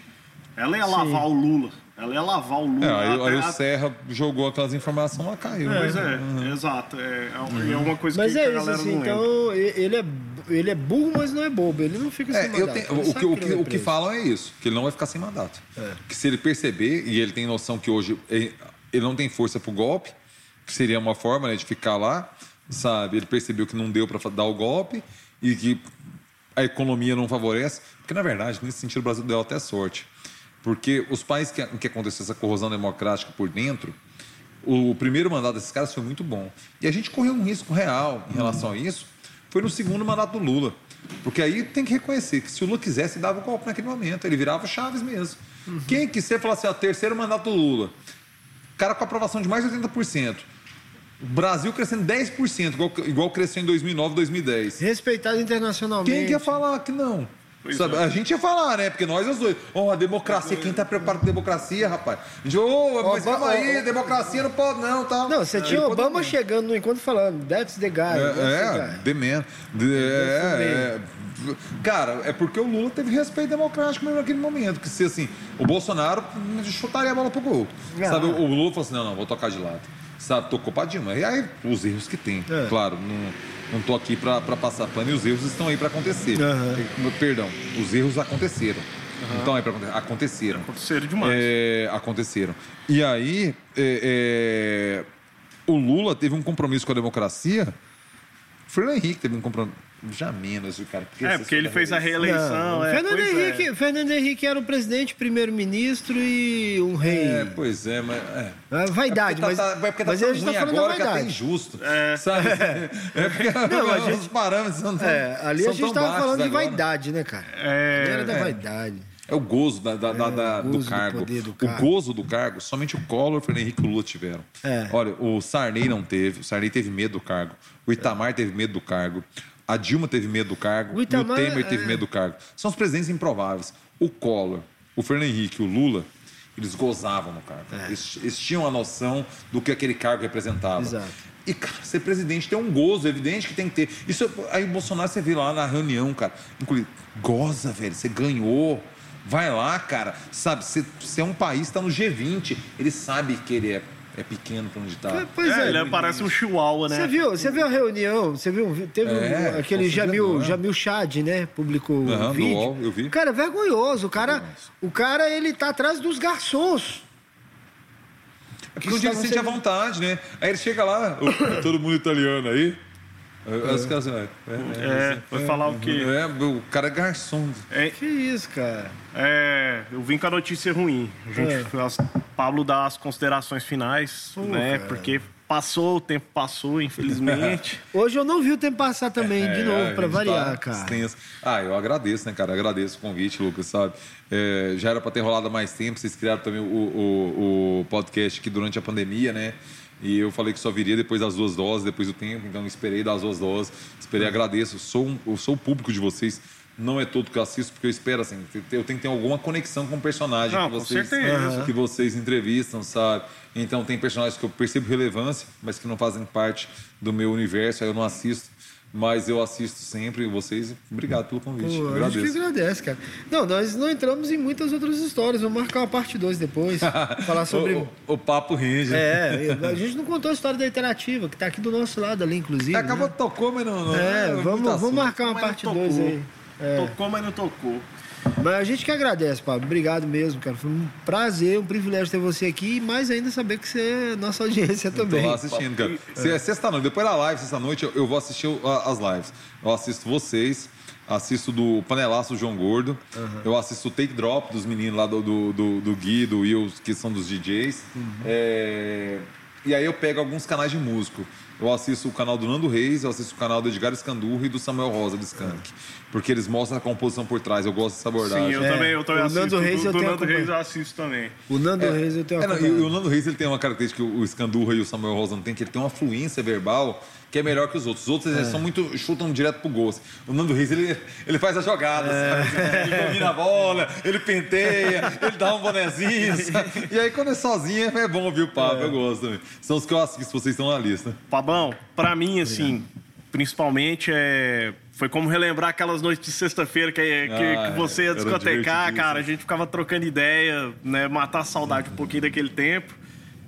A: Ela ia lavar o Lula. Ela ia lavar o Lula.
B: É, aí, aí
A: a-
B: o Serra jogou aquelas informações lá caiu.
A: Pois
B: né?
A: é, exato. É, é, é uma coisa
C: Mas
A: que
C: é
A: a
C: isso,
A: galera
C: assim,
A: não lembra.
C: então ele é, ele é burro, mas não é bobo. Ele não fica sem
B: É, eu
C: mandato.
B: tenho- o, que, o, que,
C: vai
B: o que falam é isso, que ele não vai ficar sem mandato.
C: É.
B: Que se ele perceber, e ele tem noção que hoje ele não tem força pro golpe, que seria uma forma né, de ficar lá, sabe? Ele percebeu que não deu para dar o golpe e que a economia não favorece. Porque, na verdade, nesse sentido, o Brasil deu até sorte. Porque os países que, em que aconteceu essa corrosão democrática por dentro, o primeiro mandato desses caras foi muito bom. E a gente correu um risco real em relação a isso, foi no segundo mandato do Lula. Porque aí tem que reconhecer que se o Lula quisesse, dava o golpe naquele momento. Ele virava o Chaves mesmo. Quem quiser falar assim, ó, terceiro mandato do Lula, cara com aprovação de mais de 80%, o Brasil crescendo 10%, igual, igual cresceu em 2009, 2010.
C: Respeitado internacionalmente.
B: Quem que ia falar que não? Sabe?
A: é.
B: A gente ia falar, né? Porque nós os dois. Ó, a democracia, quem tá preocupado com democracia, rapaz? A gente, ô, mas calma aí, democracia não pode não, tá?
C: Não, você tinha Obama chegando no encontro falando, that's the guy. that's the
B: É,
C: guy."
B: the man. The- é, é. Cara, é porque o Lula teve respeito democrático mesmo naquele momento. Que se assim, o Bolsonaro chutaria a bola pro gol.
C: Ah.
B: Sabe, o, o Lula falou assim: não, não, vou tocar de lado. Sabe, tocou pra Dilma. E aí, os erros que tem.
C: É.
B: Claro, não, não tô aqui pra passar pano e os erros estão aí pra acontecer. Eh, Perdão, os erros aconteceram. Então aí pra acontecer. Aconteceram.
A: Aconteceram demais.
B: É, aconteceram. E aí, é, é, o Lula teve um compromisso com a democracia. O Fernando Henrique teve um compromisso. Já menos, viu, cara.
A: é, porque ele fez a reeleição.
C: Não,
A: é,
C: Fernando, Henrique,
A: é.
C: Fernando Henrique era o presidente, primeiro-ministro e um rei.
B: É, pois é, mas. É.
C: Ah, Vaidade,
B: é porque
C: mas,
B: tá, tá, é porque tá
C: mas
B: tão
C: a gente tá
B: ruim
C: falando
B: agora
C: da
B: que é até
C: vaidade.
B: injusto. Sabe? É porque
C: Não, a
B: os
C: gente-
B: parâmetros são tão,
C: É, ali a gente
B: tão
C: tava falando de
B: agora.
C: vaidade, né, cara?
A: É,
C: era da
B: é.
C: vaidade.
B: É o gozo da, da- da- da-
C: o
B: do
C: gozo do
B: cargo.
C: do
B: O
C: cargo.
B: gozo do cargo, somente o Collor, o Fernando Henrique e o Lula tiveram.
C: É.
B: Olha, o Sarney não teve, o Sarney teve medo do cargo, o Itamar teve medo do cargo, a Dilma teve medo do cargo,
C: O Itamar,
B: e o Temer teve
C: é.
B: medo do cargo. São os presidentes improváveis. O Collor, o Fernando Henrique e o Lula, eles gozavam no cargo. Eles, eles tinham a noção do que aquele cargo representava.
C: Exato.
B: E, cara, ser presidente tem um gozo, evidente que tem que ter. Isso, aí o Bolsonaro, você vê lá na reunião, cara, inclusive, goza, velho, você ganhou. Vai lá, cara, sabe? Você, você é um país, tá no G20. Ele sabe que ele é, é pequeno pra onde tá.
C: Pois
A: é,
C: é.
A: ele parece um chihuahua, né?
C: Você viu, você viu a reunião? Você viu? Teve
B: É,
C: um- aquele Jamil,
B: né?
C: Jamil Chad, né? Publicou
B: Aham,
C: um vídeo.
B: UOL, eu vi.
C: Cara, é vergonhoso. O cara, o cara, ele tá atrás dos garçons.
B: É porque um dia ele sente à vontade, né? Aí ele chega lá, "Ô, todo mundo italiano aí. Aí os caras assim, é, é,
A: É, foi falar o quê?
B: é, o cara é garçom.
A: É,
C: Que isso, cara?
A: é, eu vim com a notícia ruim. A gente,
C: É.
A: as- Pablo dá as considerações finais,
C: Pô,
A: né?
C: cara.
A: Porque passou, o tempo passou, infelizmente.
C: Hoje eu não vi o tempo passar também, de
B: É,
C: novo,
B: a
C: pra
B: gente
C: variar,
B: tá
C: cara.
B: extenso. Ah, eu agradeço, né, cara? Agradeço o convite, Lucas, sabe? É, já era para ter rolado há mais tempo, vocês criaram também o, o, o podcast aqui durante a pandemia, né? E eu falei que só viria depois das duas doses, depois do tempo, então esperei das duas doses, esperei, agradeço. Sou um- eu sou o público de vocês, não é todo que eu assisto, porque eu espero, assim, eu tenho que ter alguma conexão com o personagem
A: Não,
B: que vocês, que vocês entrevistam, sabe? Então tem personagens que eu percebo relevância, mas que não fazem parte do meu universo, aí eu não assisto. Mas eu assisto sempre vocês. Obrigado pelo convite.
C: Pô, a gente que
B: Agradeço.
C: agradece, cara. Não, nós não entramos em muitas outras histórias. Vamos marcar uma parte 2 depois. falar sobre.
B: O, o- o papo rende.
C: É, a gente não contou a história da interativa, que tá aqui do nosso lado ali, inclusive.
B: Acabou,
C: né?
B: tocou, mas não. não
C: É,
B: muito
C: vamos, vamos marcar uma parte
A: tocou.
C: 2 aí. É.
A: Tocou, mas não tocou.
C: Mas a gente que agradece, Pablo. Obrigado mesmo, cara. Foi um prazer, um privilégio ter você aqui e mais ainda saber que você é nossa audiência
B: Tô
C: também.
B: lá assistindo, cara. Se é sexta-noite, depois da live, sexta-noite, eu, eu vou assistir as lives. Eu assisto vocês, assisto do Panelaço João Gordo, eu assisto o Take Drop dos meninos lá do, do, do, do Gui, do Will, que são dos DJs. É, E aí eu pego alguns canais de músico. Eu assisto o canal do Nando Reis, eu assisto o canal do Edgar Escandurro e do Samuel Rosa do Skank. Porque eles mostram a composição por trás. Eu gosto dessa abordagem.
A: Sim, eu
C: É,
A: também eu também
C: o
A: assisto.
C: Nando Reis
A: do,
C: eu
A: do
C: tenho
A: Nando Reis eu assisto também.
C: O Nando Reis eu tenho
B: É, não, e o Nando Reis ele tem uma característica que o Escandurra e o Samuel Rosa não tem, que ele tem uma fluência verbal que é melhor que os outros. Os outros eles são muito. chutam direto pro gol. assim. O Nando Reis ele, ele faz a jogada, sabe? ele domina a bola, ele penteia, ele dá um bonezinho. sabe? E aí quando é sozinho é bom ouvir o papo, eu gosto também. São os que eu assisto, vocês estão na lista.
A: Pablão, pra mim, assim, principalmente é. Foi como relembrar aquelas noites de sexta-feira que, que,
B: Ah,
A: que você ia discotecar, cara. A gente ficava trocando ideia, né? Matar a saudade um pouquinho daquele tempo.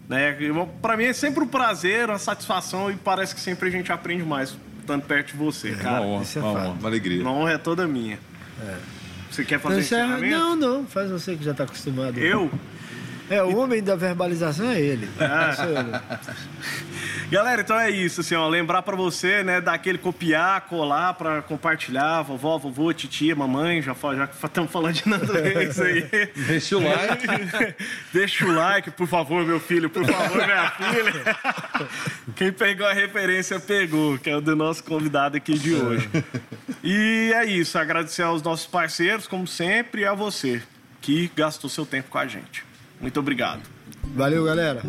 A: Né? Pra mim é sempre um prazer, uma satisfação e parece que sempre a gente aprende mais estando perto de você,
B: Uma
A: cara.
B: honra,
C: isso é
B: uma, honra, uma alegria.
A: Uma honra é toda minha. Você quer fazer
C: Não, isso é-
A: encerramento?
C: não, não, faz você que já tá acostumado.
A: Eu?
C: É, o homem da verbalização é ele.
A: Ah. Galera, então é isso, assim, ó, lembrar pra você, né, daquele copiar, colar pra compartilhar, vovó, vovô, titia, mamãe, já já estamos falando de Reis aí.
B: Deixa o like.
A: Deixa o like, por favor, meu filho, por favor, minha filha. Quem pegou a referência pegou, que é o do nosso convidado aqui de hoje. E é isso, agradecer aos nossos parceiros, como sempre, e a você que gastou seu tempo com a gente. Muito obrigado.
C: Valeu, galera.